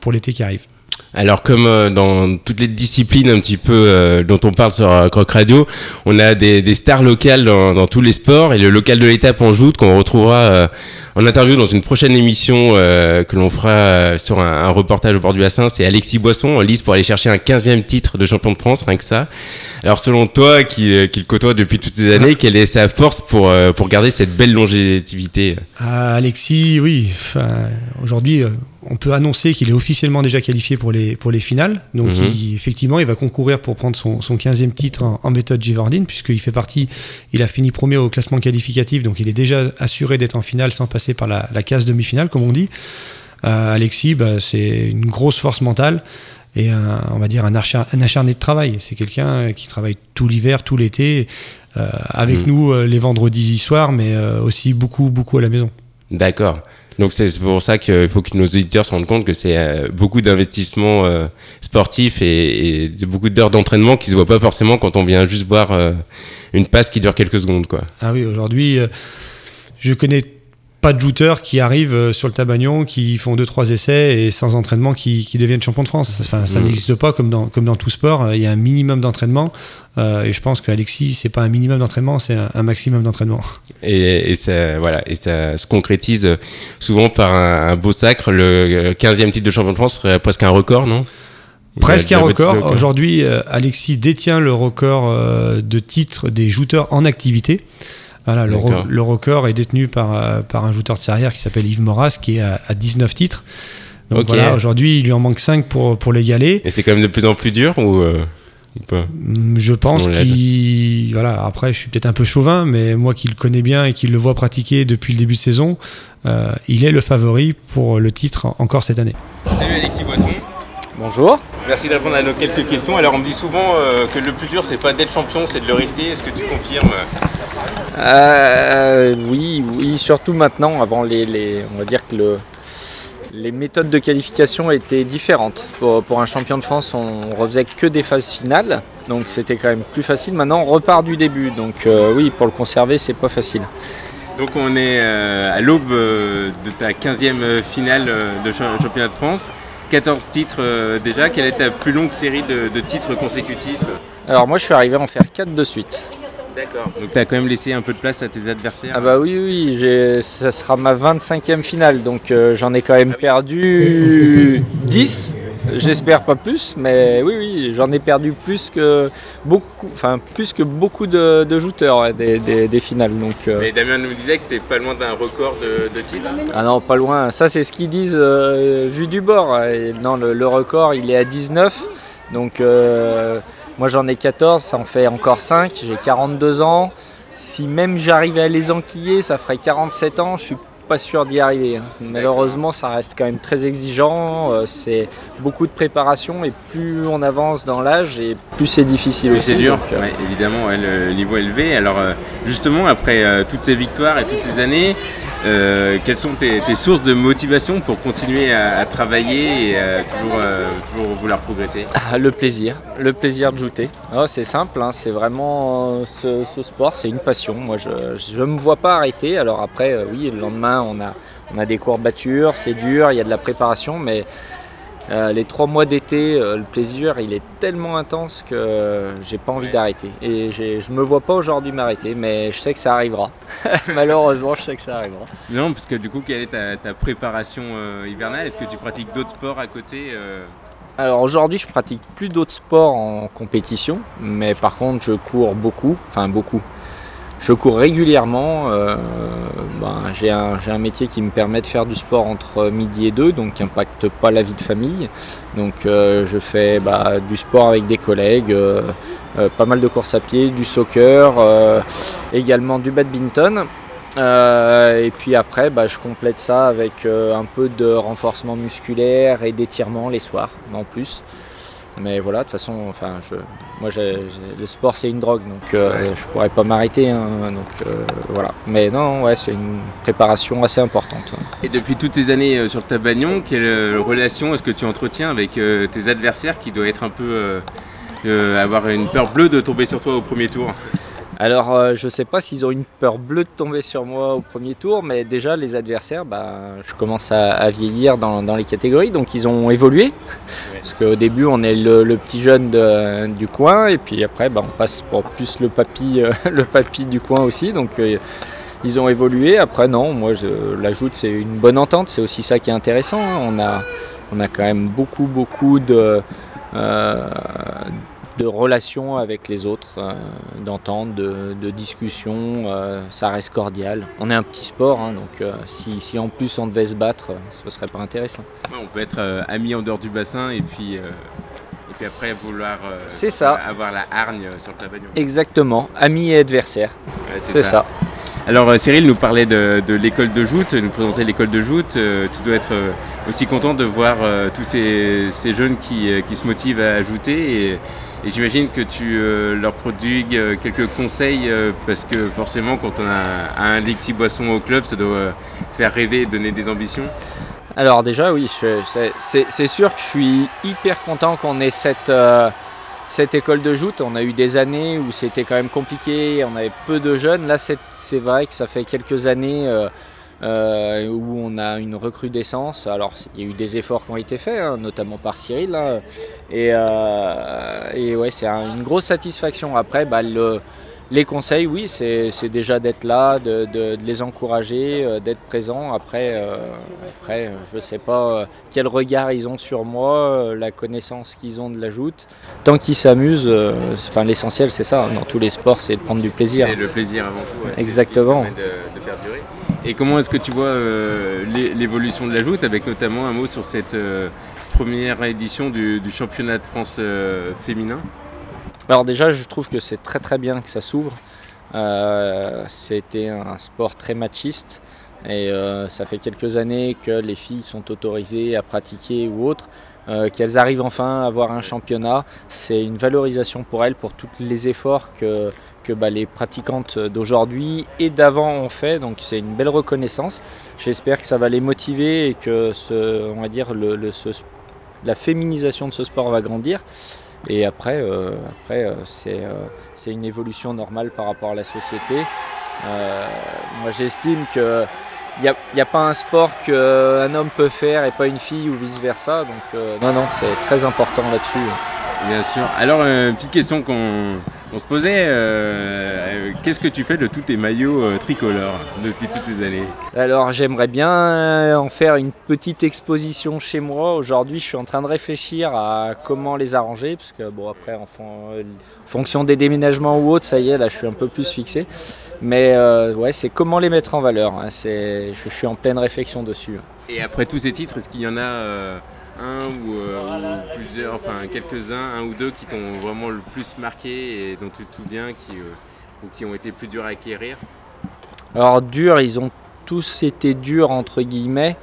pour l'été qui arrive. Alors comme euh, dans toutes les disciplines un petit peu euh, dont on parle sur euh, Croc Radio, on a des, des stars locales dans, dans tous les sports et le local de l'étape en joute qu'on retrouvera euh, en interview dans une prochaine émission euh, que l'on fera sur un, un reportage au bord du bassin, c'est Alexis Boisson en lice pour aller chercher un 15e titre de champion de France, rien que ça. Alors selon toi qui, qui le côtoie depuis toutes ces années, quelle est sa force pour, pour garder cette belle longévité? Ah, Alexis, oui, enfin, aujourd'hui on peut annoncer qu'il est officiellement déjà qualifié pour les, pour les finales. Donc Mhm. il- effectivement il va concourir pour prendre son, son 15e titre en, en méthode Givardine puisqu'il fait partie, il a fini premier au classement qualificatif donc il est déjà assuré d'être en finale sans passer par la, la case demi-finale comme on dit. Euh, Alexis, bah, c'est une grosse force mentale et un, on va dire un, un acharné de travail. C'est quelqu'un qui travaille tout l'hiver, tout l'été, euh, avec Mhm. nous euh, les vendredis soirs, mais aussi beaucoup, beaucoup à la maison. D'accord. Donc c'est pour ça qu'il faut que nos auditeurs se rendent compte que c'est euh, beaucoup d'investissements euh, sportifs et, beaucoup d'heures d'entraînement qui se voient pas forcément quand on vient juste voir euh, une passe qui dure quelques secondes, quoi. Ah oui, aujourd'hui, je connais pas de jouteurs qui arrivent euh, sur le tabagnon, qui font deux trois essais et sans entraînement qui, qui deviennent champions de France. Enfin, ça Mhm. n'existe pas comme dans, comme dans tout sport. Euh, Il y a un minimum d'entraînement euh, et je pense qu'Alexis, c'est pas un minimum d'entraînement, c'est un, un maximum d'entraînement. Et, et ça, voilà, et ça se concrétise euh, souvent par un, un beau sacre. Le euh, 15e titre de champion de France serait presque un record, non? Presque un record. Aujourd'hui, euh, Alexis détient le record euh, de titres des jouteurs en activité. Voilà, le, re- D'accord. le record est détenu par, euh, par un jouteur de serrière qui s'appelle Yves Moras, qui est à, à 19 titres. Donc voilà, aujourd'hui, il lui en manque 5 pour, pour l'égaler. Et c'est quand même de plus en plus dur ou, euh, Mm, Je pense qu'il. Voilà, après, je suis peut-être un peu chauvin, mais moi qui le connais bien et qui le vois pratiquer depuis le début de saison, euh, il est le favori pour le titre en- encore cette année. Salut Alexis Boisson. Bonjour. Merci de répondre à nos quelques questions. Alors on me dit souvent euh, que le plus dur c'est pas d'être champion, c'est de le rester. Est-ce que tu confirmes? Euh, oui, oui, surtout maintenant. Avant, les, les- on va dire que le, les méthodes de qualification étaient différentes. Pour, pour un champion de France, on refaisait que des phases finales, donc c'était quand même plus facile. Maintenant, on repart du début, donc euh, oui, pour le conserver, c'est pas facile. Donc on est à l'aube de ta 15e finale de cha- championnat de France. 14 titres euh, déjà. Quelle est ta plus longue série de, de titres consécutifs? Alors moi, je suis arrivé à en faire 4 de suite. D'accord. Donc tu as quand même laissé un peu de place à tes adversaires? Ah bah oui, oui, ça sera ma 25e finale, donc euh, j'en ai quand même perdu 10. J'espère pas plus, mais oui, oui, j'en ai perdu plus que beaucoup, enfin plus que beaucoup de, de jouteurs ouais, des, des- des finales. Donc, euh, Mais Damien nous disait que tu pas loin d'un record de, de titres. ah non, pas loin. Ça, c'est ce qu'ils disent euh, vu du bord. Et non, le, le record, il est à 19. Donc, euh, moi, j'en ai 14. Ça en fait encore 5. J'ai 42 ans. Si même j'arrivais à les enquiller, ça ferait 47 ans. Je suis pas sûr d'y arriver. Malheureusement, ça reste quand même très exigeant. Euh, c'est beaucoup de préparation. Et plus on avance dans l'âge, et plus c'est difficile aussi. c'est dur, Donc, euh, ouais, évidemment, ouais, le niveau élevé. Alors, euh, justement, après toutes ces victoires et toutes ces années, euh, quelles sont tes, sources de motivation pour continuer à, travailler et euh, toujours vouloir progresser? Ah, Le plaisir, le plaisir de jouter. Ah, c'est simple, hein, c'est vraiment euh, ce, ce sport, c'est une passion. Moi, je ne me vois pas arrêter. Alors après, oui, le lendemain, on a, on a des courbatures, c'est dur, il y a de la préparation, mais Euh, les trois mois d'été, euh, le plaisir, il est tellement intense que euh, j'ai pas envie d'arrêter. Et je me vois pas aujourd'hui m'arrêter, mais je sais que ça arrivera. Malheureusement, je sais que ça arrivera. Non, parce que du coup, quelle est ta, ta préparation euh, hivernale? Est-ce que tu pratiques d'autres sports à côté Alors aujourd'hui, je pratique plus d'autres sports en compétition, mais par contre, je cours beaucoup, enfin beaucoup. Je cours régulièrement. euh, ben, j'ai un, métier qui me permet de faire du sport entre midi et deux, donc qui n'impacte pas la vie de famille. Donc euh, je fais bah, du sport avec des collègues, euh, pas mal de courses à pied, du soccer, également du badminton. Et puis après, bah, je complète ça avec un peu de renforcement musculaire et d'étirement les soirs en plus. Mais voilà, de toute façon, enfin, je, moi, le sport c'est une drogue, donc euh, je pourrais pas m'arrêter. hein, donc euh, voilà. Mais non, ouais, c'est une préparation assez importante. Et depuis toutes ces années euh, sur le tabagnon, quelle euh, relation est-ce que tu entretiens avec tes adversaires qui doivent être un peu. avoir une peur bleue de tomber sur toi au premier tour? Alors, euh, je sais pas s'ils ont une peur bleue de tomber sur moi au premier tour, mais déjà, les adversaires, bah, je commence à, vieillir dans, les catégories, donc ils ont évolué. Parce qu'au début, on est le, petit jeune du coin, et puis après, bah, on passe pour plus le papy, euh, le papy du coin aussi. Donc, euh, ils ont évolué. Après, non, moi, je l'ajoute, c'est une bonne entente, c'est aussi ça qui est intéressant. hein. On, a, on a quand même beaucoup, beaucoup de. De relations avec les autres, euh, d'entente, de, de discussion, euh, ça reste cordial. On est un petit sport, hein, donc euh, si, si en plus on devait se battre, ce serait pas intéressant. Ouais, On peut être amis en dehors du bassin et puis, et puis après vouloir ça. avoir la hargne sur le tabagnon. Exactement, amis et adversaires. Ouais, c'est ça. Alors Cyril nous parlait de, de l'école de joute, nous présentait l'école de joute. Euh, tu dois être euh, aussi content de voir euh, tous ces, ces jeunes qui, qui se motivent à jouter et, et j'imagine que tu euh, leur prodigues euh, quelques conseils euh, parce que forcément quand on a un Lixi Boisson au club ça doit faire rêver et donner des ambitions. Alors déjà oui, c'est- sûr que je suis hyper content qu'on ait cette, cette école de joute. On a eu des années où c'était quand même compliqué, on avait peu de jeunes. Là c'est vrai que ça fait quelques années euh, où on a une recrudescence. Alors il y a eu des efforts qui ont été faits, hein, notamment par Cyril. là. Et, euh, et ouais, c'est un- une grosse satisfaction. Après, bah, le- les conseils, oui, c'est c'est déjà d'être là, de, de- de les encourager, euh, d'être présent. Après, euh, après je ne sais pas quel regard ils ont sur moi, la connaissance qu'ils ont de la joute. Tant qu'ils s'amusent, enfin l'essentiel c'est ça, hein, dans tous les sports, c'est de prendre du plaisir. C'est le plaisir avant tout. ouais, c'est ce qui Exactement. permet de, de perdurer. Et comment est-ce que tu vois euh, l'é- l'évolution de la joute, avec notamment un mot sur cette euh, première édition du, championnat de France euh, féminin? Alors déjà, je trouve que c'est très très bien que ça s'ouvre. C'était un sport très machiste et ça fait quelques années que les filles sont autorisées à pratiquer ou autre. Euh, Qu'elles arrivent enfin à avoir un championnat, c'est une valorisation pour elles, pour tous les efforts que, que bah, les pratiquantes d'aujourd'hui et d'avant ont fait. Donc c'est une belle reconnaissance. J'espère que ça va les motiver et que on va dire la féminisation de ce sport va grandir. Et après, euh, après euh, c'est euh, c'est une évolution normale par rapport à la société. Moi, j'estime que il n'y a, y a pas un sport qu'un homme peut faire et pas une fille ou vice-versa. Donc, euh, non, non, c'est très important là-dessus. Bien sûr. Alors, euh, petite question qu'on on se posait, euh, euh, qu'est-ce que tu fais de tous tes maillots euh, tricolores depuis toutes ces années? Alors j'aimerais bien euh, en faire une petite exposition chez moi. Aujourd'hui je suis en train de réfléchir à comment les arranger, parce que bon après en fon- euh, fonction des déménagements ou autre, ça y est, là je suis un peu plus fixé. Mais euh, ouais, c'est comment les mettre en valeur. hein. C'est, je, je suis en pleine réflexion dessus. Et après tous ces titres, est-ce qu'il y en a euh, un ou, euh, ou plusieurs, enfin quelques-uns, un ou deux qui t'ont vraiment le plus marqué et dont tu te souviens qui, ou qui ont été plus durs à acquérir? Alors dur, ils ont tous été durs entre guillemets.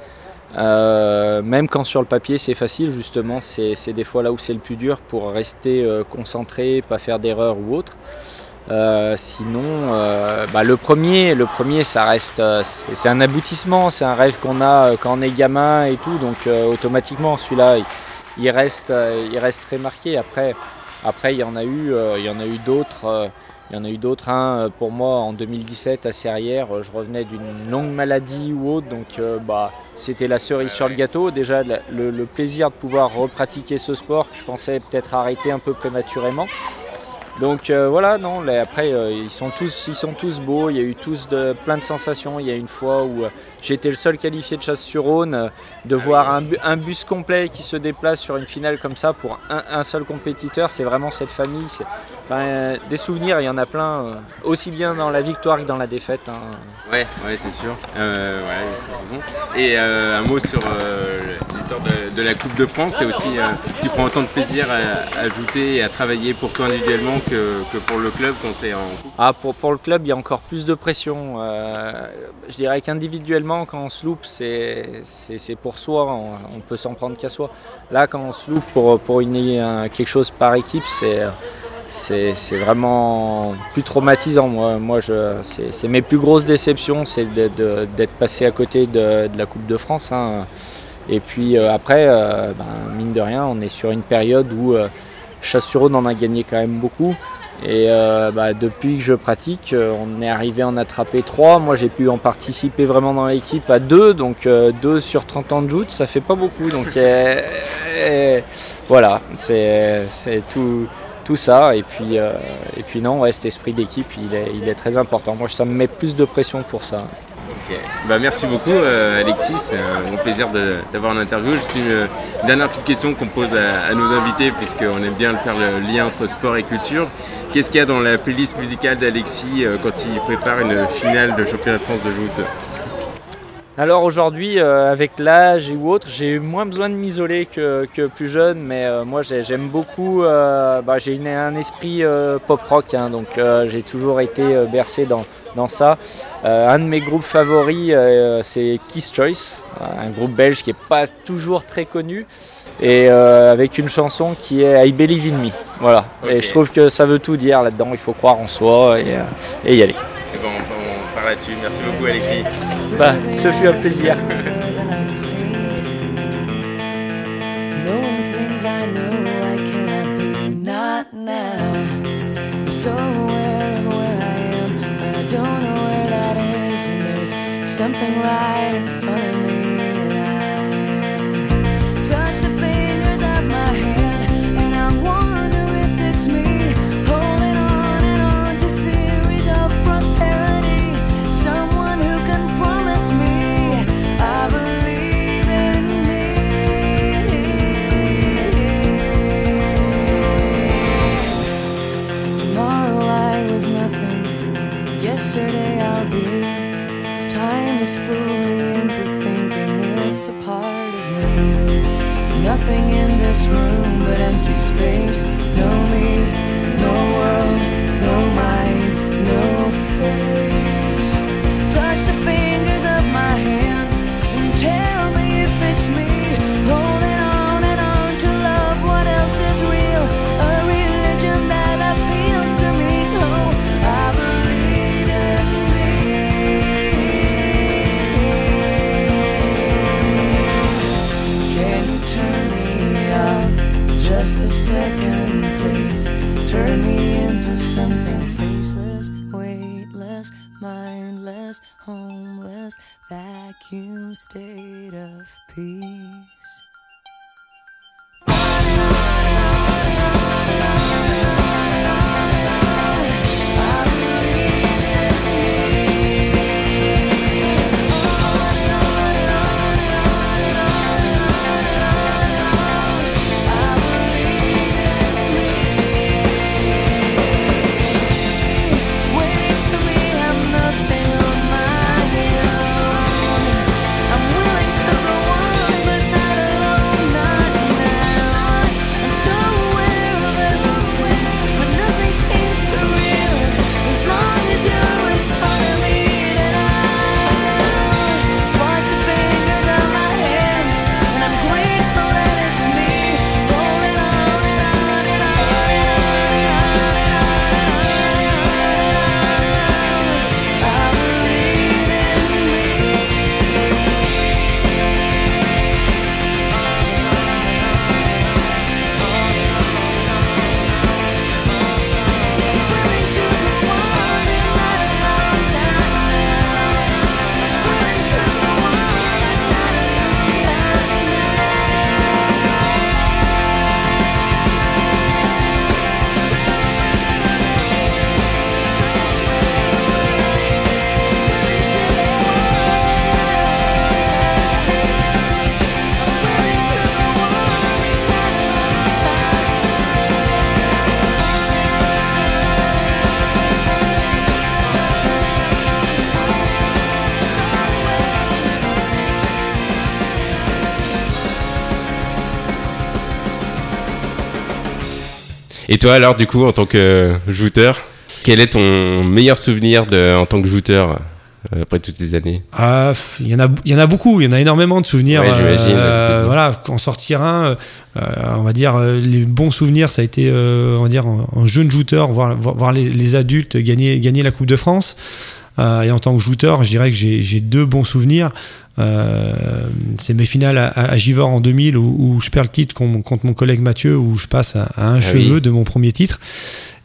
Euh, même quand sur le papier c'est facile, justement, c'est des fois là où c'est le plus dur pour rester euh, concentré, pas faire d'erreur ou autre. Euh, sinon, bah, le premier, le premier, ça reste, c'est un aboutissement, c'est un rêve qu'on a quand on est gamin et tout, donc automatiquement celui-là, il, il reste, il reste très marqué. Après, après il y en a eu, il y en a eu d'autres. Euh, Il y en a eu d'autres. Un, pour moi, en 2017, à Serrières, je revenais d'une longue maladie ou autre. Donc, bah, c'était la cerise sur le gâteau. Déjà, le, le, plaisir de pouvoir repratiquer ce sport que je pensais peut-être arrêter un peu prématurément. Donc euh, voilà, non, après euh, ils, sont tous, ils sont tous beaux, il y a eu tous de, plein de sensations. Il y a une fois où euh, j'étais le seul qualifié de chasse sur Rhône, de voir un, bus complet qui se déplace sur une finale comme ça pour un, seul compétiteur, c'est vraiment cette famille. des souvenirs, il y en a plein, aussi bien dans la victoire que dans la défaite. Hein. Ouais, ouais c'est sûr. Et un mot sur l'histoire de, la Coupe de France, c'est aussi, tu prends autant de plaisir à, à ajouter et à travailler pour toi individuellement que, pour le club quand c'est en Ah, pour, pour le club, il y a encore plus de pression. Euh, je dirais qu'individuellement, quand on se loupe, c'est pour soi, on, peut s'en prendre qu'à soi. Là, quand on se loupe pour, pour une, quelque chose par équipe, c'est vraiment plus traumatisant. Moi, moi c'est mes plus grosses déceptions, c'est d'être passé à côté de, la Coupe de France. Hein. Et puis euh, après, euh, ben, mine de rien, on est sur une période où sur on en a gagné quand même beaucoup. Et euh, bah, depuis que je pratique, euh, on est arrivé à en attraper 3. Moi, j'ai pu en participer vraiment dans l'équipe à 2. Donc 2 euh, sur 30 ans de joute, ça fait pas beaucoup. Donc voilà, c'est tout, ça. Et puis, et puis non, cet esprit d'équipe, il est très important. Moi, ça me met plus de pression pour ça. Bah, merci beaucoup euh, Alexis, un plaisir d'avoir une interview. Juste une, dernière petite question qu'on pose à, nos invités puisqu'on aime bien faire le lien entre sport et culture. Qu'est-ce qu'il y a dans la playlist musicale d'Alexis euh, quand il prépare une finale de championnat de France de joute alors aujourd'hui, euh, avec l'âge ou autre, j'ai moins besoin de m'isoler que, plus jeune, mais moi j'aime beaucoup, bah, j'ai un esprit pop rock, hein, donc j'ai toujours été bercé dans, dans ça. Euh, un de mes groupes favoris, euh, c'est Kiss Choice, un groupe belge qui n'est pas toujours très connu, et euh, avec une chanson qui est I Believe in Me. Voilà. Et je trouve que ça veut tout dire là-dedans. Il faut croire en soi et, y aller. Et bon, on, part là-dessus. Merci beaucoup, Alexis. Bah, ce fut un plaisir. right fool me into thinking it's a part of me. Nothing in this room but empty space. No me, no world, no mind, no face. Touch the fingers of my hand and tell me if it's me. Et toi alors du coup en tant que jouteur, quel est ton meilleur souvenir de, en tant que joueur euh, après toutes ces années? Ah, il y en a, il y en a beaucoup, il y en a énormément de souvenirs. Ouais. Euh, voilà, en sortir un, euh, on va dire euh, les bons souvenirs, ça a été, euh, on va dire, en, en jeune joueur, voir, voir, voir les, les adultes gagner, gagner la Coupe de France. Euh, et en tant que joueur, je dirais que j'ai deux bons souvenirs. Euh, c'est mes finales à, à Givors en 2000 où, où je perds le titre con- contre mon collègue Mathieu, où je passe à, à un Ah cheveu oui. de mon premier titre.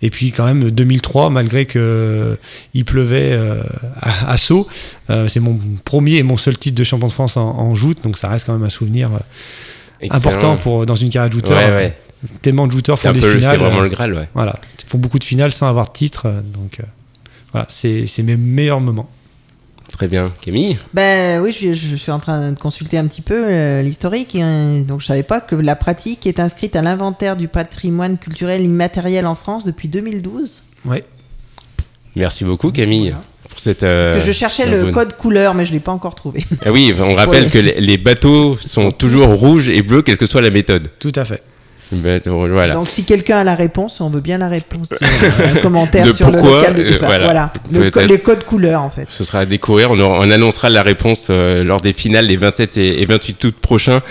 Et puis quand même 2003, malgré que euh, il pleuvait euh, à, à Sceaux, euh, c'est mon premier et mon seul titre de champion de France en, en joute, donc ça reste quand même un souvenir important pour dans une carrière de jouteur. Ouais, ouais. Tellement de joueurs C'est font des finales. c'est vraiment le Graal, ouais. Voilà, ils font beaucoup de finales sans avoir de titre, donc voilà, c'est mes meilleurs moments. Très bien. Camille Ben oui, je, je suis en train de consulter un petit peu euh, l'historique. hein. Donc je savais pas que la pratique est inscrite à l'inventaire du patrimoine culturel immatériel en France depuis 2012. Ouais. Merci beaucoup Camille pour cette. Parce euh, que je cherchais le bonne- code couleur, mais je l'ai pas encore trouvé. Ah oui, on rappelle Ouais. que les, les bateaux sont toujours rouges et bleus, quelle que soit la méthode. Tout à fait. Voilà. Donc si quelqu'un a la réponse, on veut bien la réponse. euh, un commentaire De sur pourquoi, le local de euh, voilà. Le les codes couleurs en fait. Ce sera à découvrir. On, annoncera la réponse euh, lors des finales les 27 et, et 28 août prochains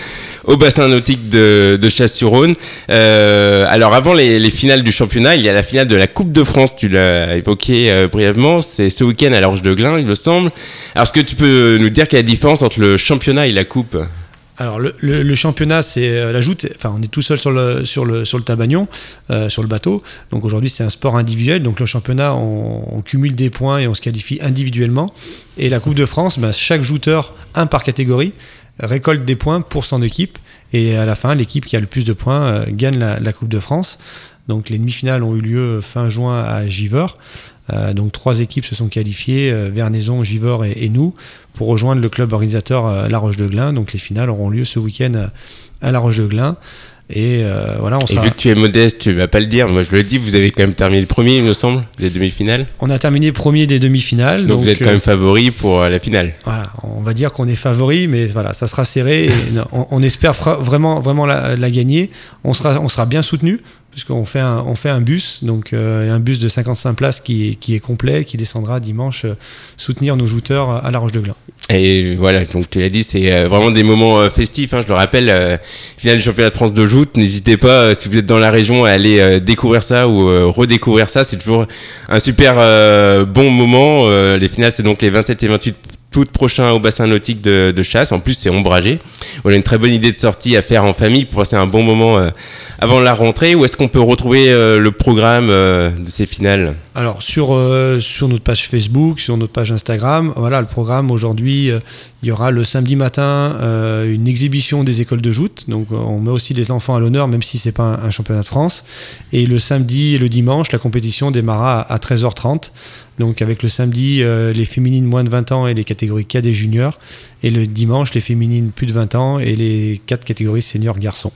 au bassin nautique de, de Chasse-sur-Rhône. Euh, alors avant les, les finales du championnat, il y a la finale de la Coupe de France. Tu l'as évoqué brièvement. C'est ce week-end à Roche de Glin, il me semble. Alors est-ce que tu peux nous dire quelle est la différence entre le championnat et la Coupe? Alors le, championnat, c'est euh, la joute. Enfin, on est tout seul sur le sur le sur le tabagnon, euh, sur le bateau. Donc aujourd'hui, c'est un sport individuel. Donc le championnat, on, cumule des points et on se qualifie individuellement. Et la Coupe de France, ben, chaque joueur, un par catégorie, récolte des points pour son équipe. Et à la fin, l'équipe qui a le plus de points euh, gagne la, Coupe de France. Donc les demi-finales ont eu lieu fin juin à Givors. Donc trois équipes se sont qualifiées, Vernaison, Givors et nous, pour rejoindre le club organisateur euh, La Roche-de-Glin. Donc les finales auront lieu ce week-end euh, à La Roche-de-Glin. Et euh, voilà, on Et sera- vu que tu es modeste, tu vas pas le dire. Moi, je le dis, vous avez quand même terminé le premier, il me semble, des demi-finales. on a terminé premier des demi-finales. Donc, vous êtes quand même favori pour la finale. Voilà, on va dire qu'on est favori, mais voilà, ça sera serré. et on, on espère vraiment, vraiment la, la gagner. On sera, on sera bien soutenu puisqu'on fait un, on fait un bus, donc euh, un bus de 55 places qui, est- complet, qui descendra dimanche euh, soutenir nos jouteurs à La Roche-de-Glin. Et voilà, donc tu l'as dit, c'est euh, vraiment des moments festifs. hein, je le rappelle, finale du championnat de France de joute. N'hésitez pas, si vous êtes dans la région, à aller découvrir ça ou redécouvrir ça. C'est toujours un super bon moment. Les finales, c'est donc les 27 et 28 août prochain au bassin nautique de, chasse. En plus, c'est ombragé. On a une très bonne idée de sortie à faire en famille pour passer un bon moment euh, avant la rentrée. Où est-ce qu'on peut retrouver euh, le programme euh, de ces finales? Alors sur, sur notre page Facebook, sur notre page Instagram, voilà le programme aujourd'hui, il y aura le samedi matin une exhibition des écoles de joute, donc on met aussi les enfants à l'honneur même si c'est pas un, championnat de France. Et le samedi et le dimanche, la compétition démarra à 13h30, donc avec le samedi euh, les féminines moins de 20 ans et les catégories cadets juniors, et le dimanche les féminines plus de 20 ans et les quatre catégories seniors garçons.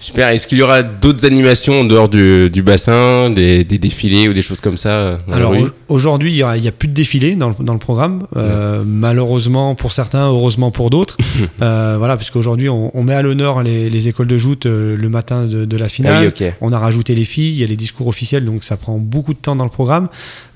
Super. Est-ce qu'il y aura d'autres animations en dehors du, du bassin, des, des défilés ou des choses comme ça euh, Alors aujourd'hui, il n'y a, plus de défilé dans le, dans le programme. Euh, Malheureusement pour certains, heureusement pour d'autres. euh, voilà, puisqu'aujourd'hui, on, on met à l'honneur les, les écoles de joute euh, le matin de, de la finale. Ah oui, ok. On a rajouté les filles, il y a les discours officiels, donc ça prend beaucoup de temps dans le programme.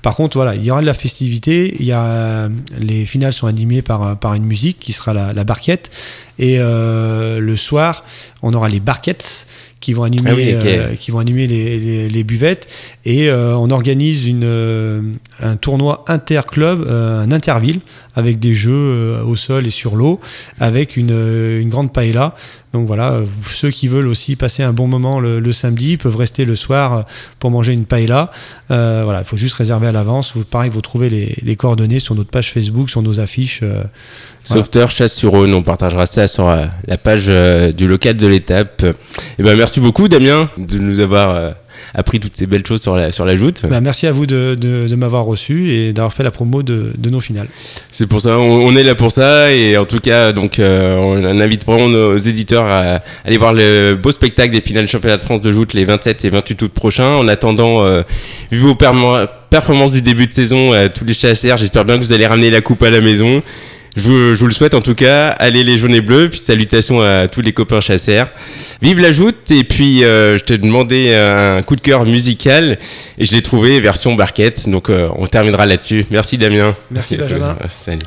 Par contre, voilà, il y aura de la festivité. Il y a, les finales sont animées par, par une musique qui sera la, la barquette. Et euh, le soir, on aura les barquettes qui vont animer, Ah oui, euh, qui vont animer les, les- les buvettes. Et euh, on organise une, euh, un tournoi interclub, euh, un interville, avec des jeux euh, au sol et sur l'eau, avec une, euh, une grande paella. Donc voilà, euh, ceux qui veulent aussi passer un bon moment le, samedi peuvent rester le soir euh, pour manger une paella. Euh, voilà, il faut juste réserver à l'avance. Pareil, vous trouvez les, coordonnées sur notre page Facebook, sur nos affiches. euh. Sauveteur chasse sur Rhône, on partagera ça sur la page du local de l'étape. Et ben merci beaucoup Damien de nous avoir appris toutes ces belles choses sur la sur la joute. Bah, merci à vous de, de- de m'avoir reçu et d'avoir fait la promo de, de nos finales. C'est pour ça, on, on est là pour ça et en tout cas donc euh, on invite vraiment nos éditeurs à aller voir le beau spectacle des finales championnat de France de joute les 27 et 28 août prochains. En attendant, euh, vu vos performances du début de saison, euh, tous les chasseurs, j'espère bien que vous allez ramener la coupe à la maison. Je vous, je vous le souhaite en tout cas. Allez les jaunes et bleus. Puis salutations à tous les copains chasseurs. Vive la joute. Et puis euh, je t'ai demandé un coup de cœur musical et je l'ai trouvé version barquette. Donc euh, on terminera là-dessus. Merci Damien. Merci Benjamin. Euh, salut.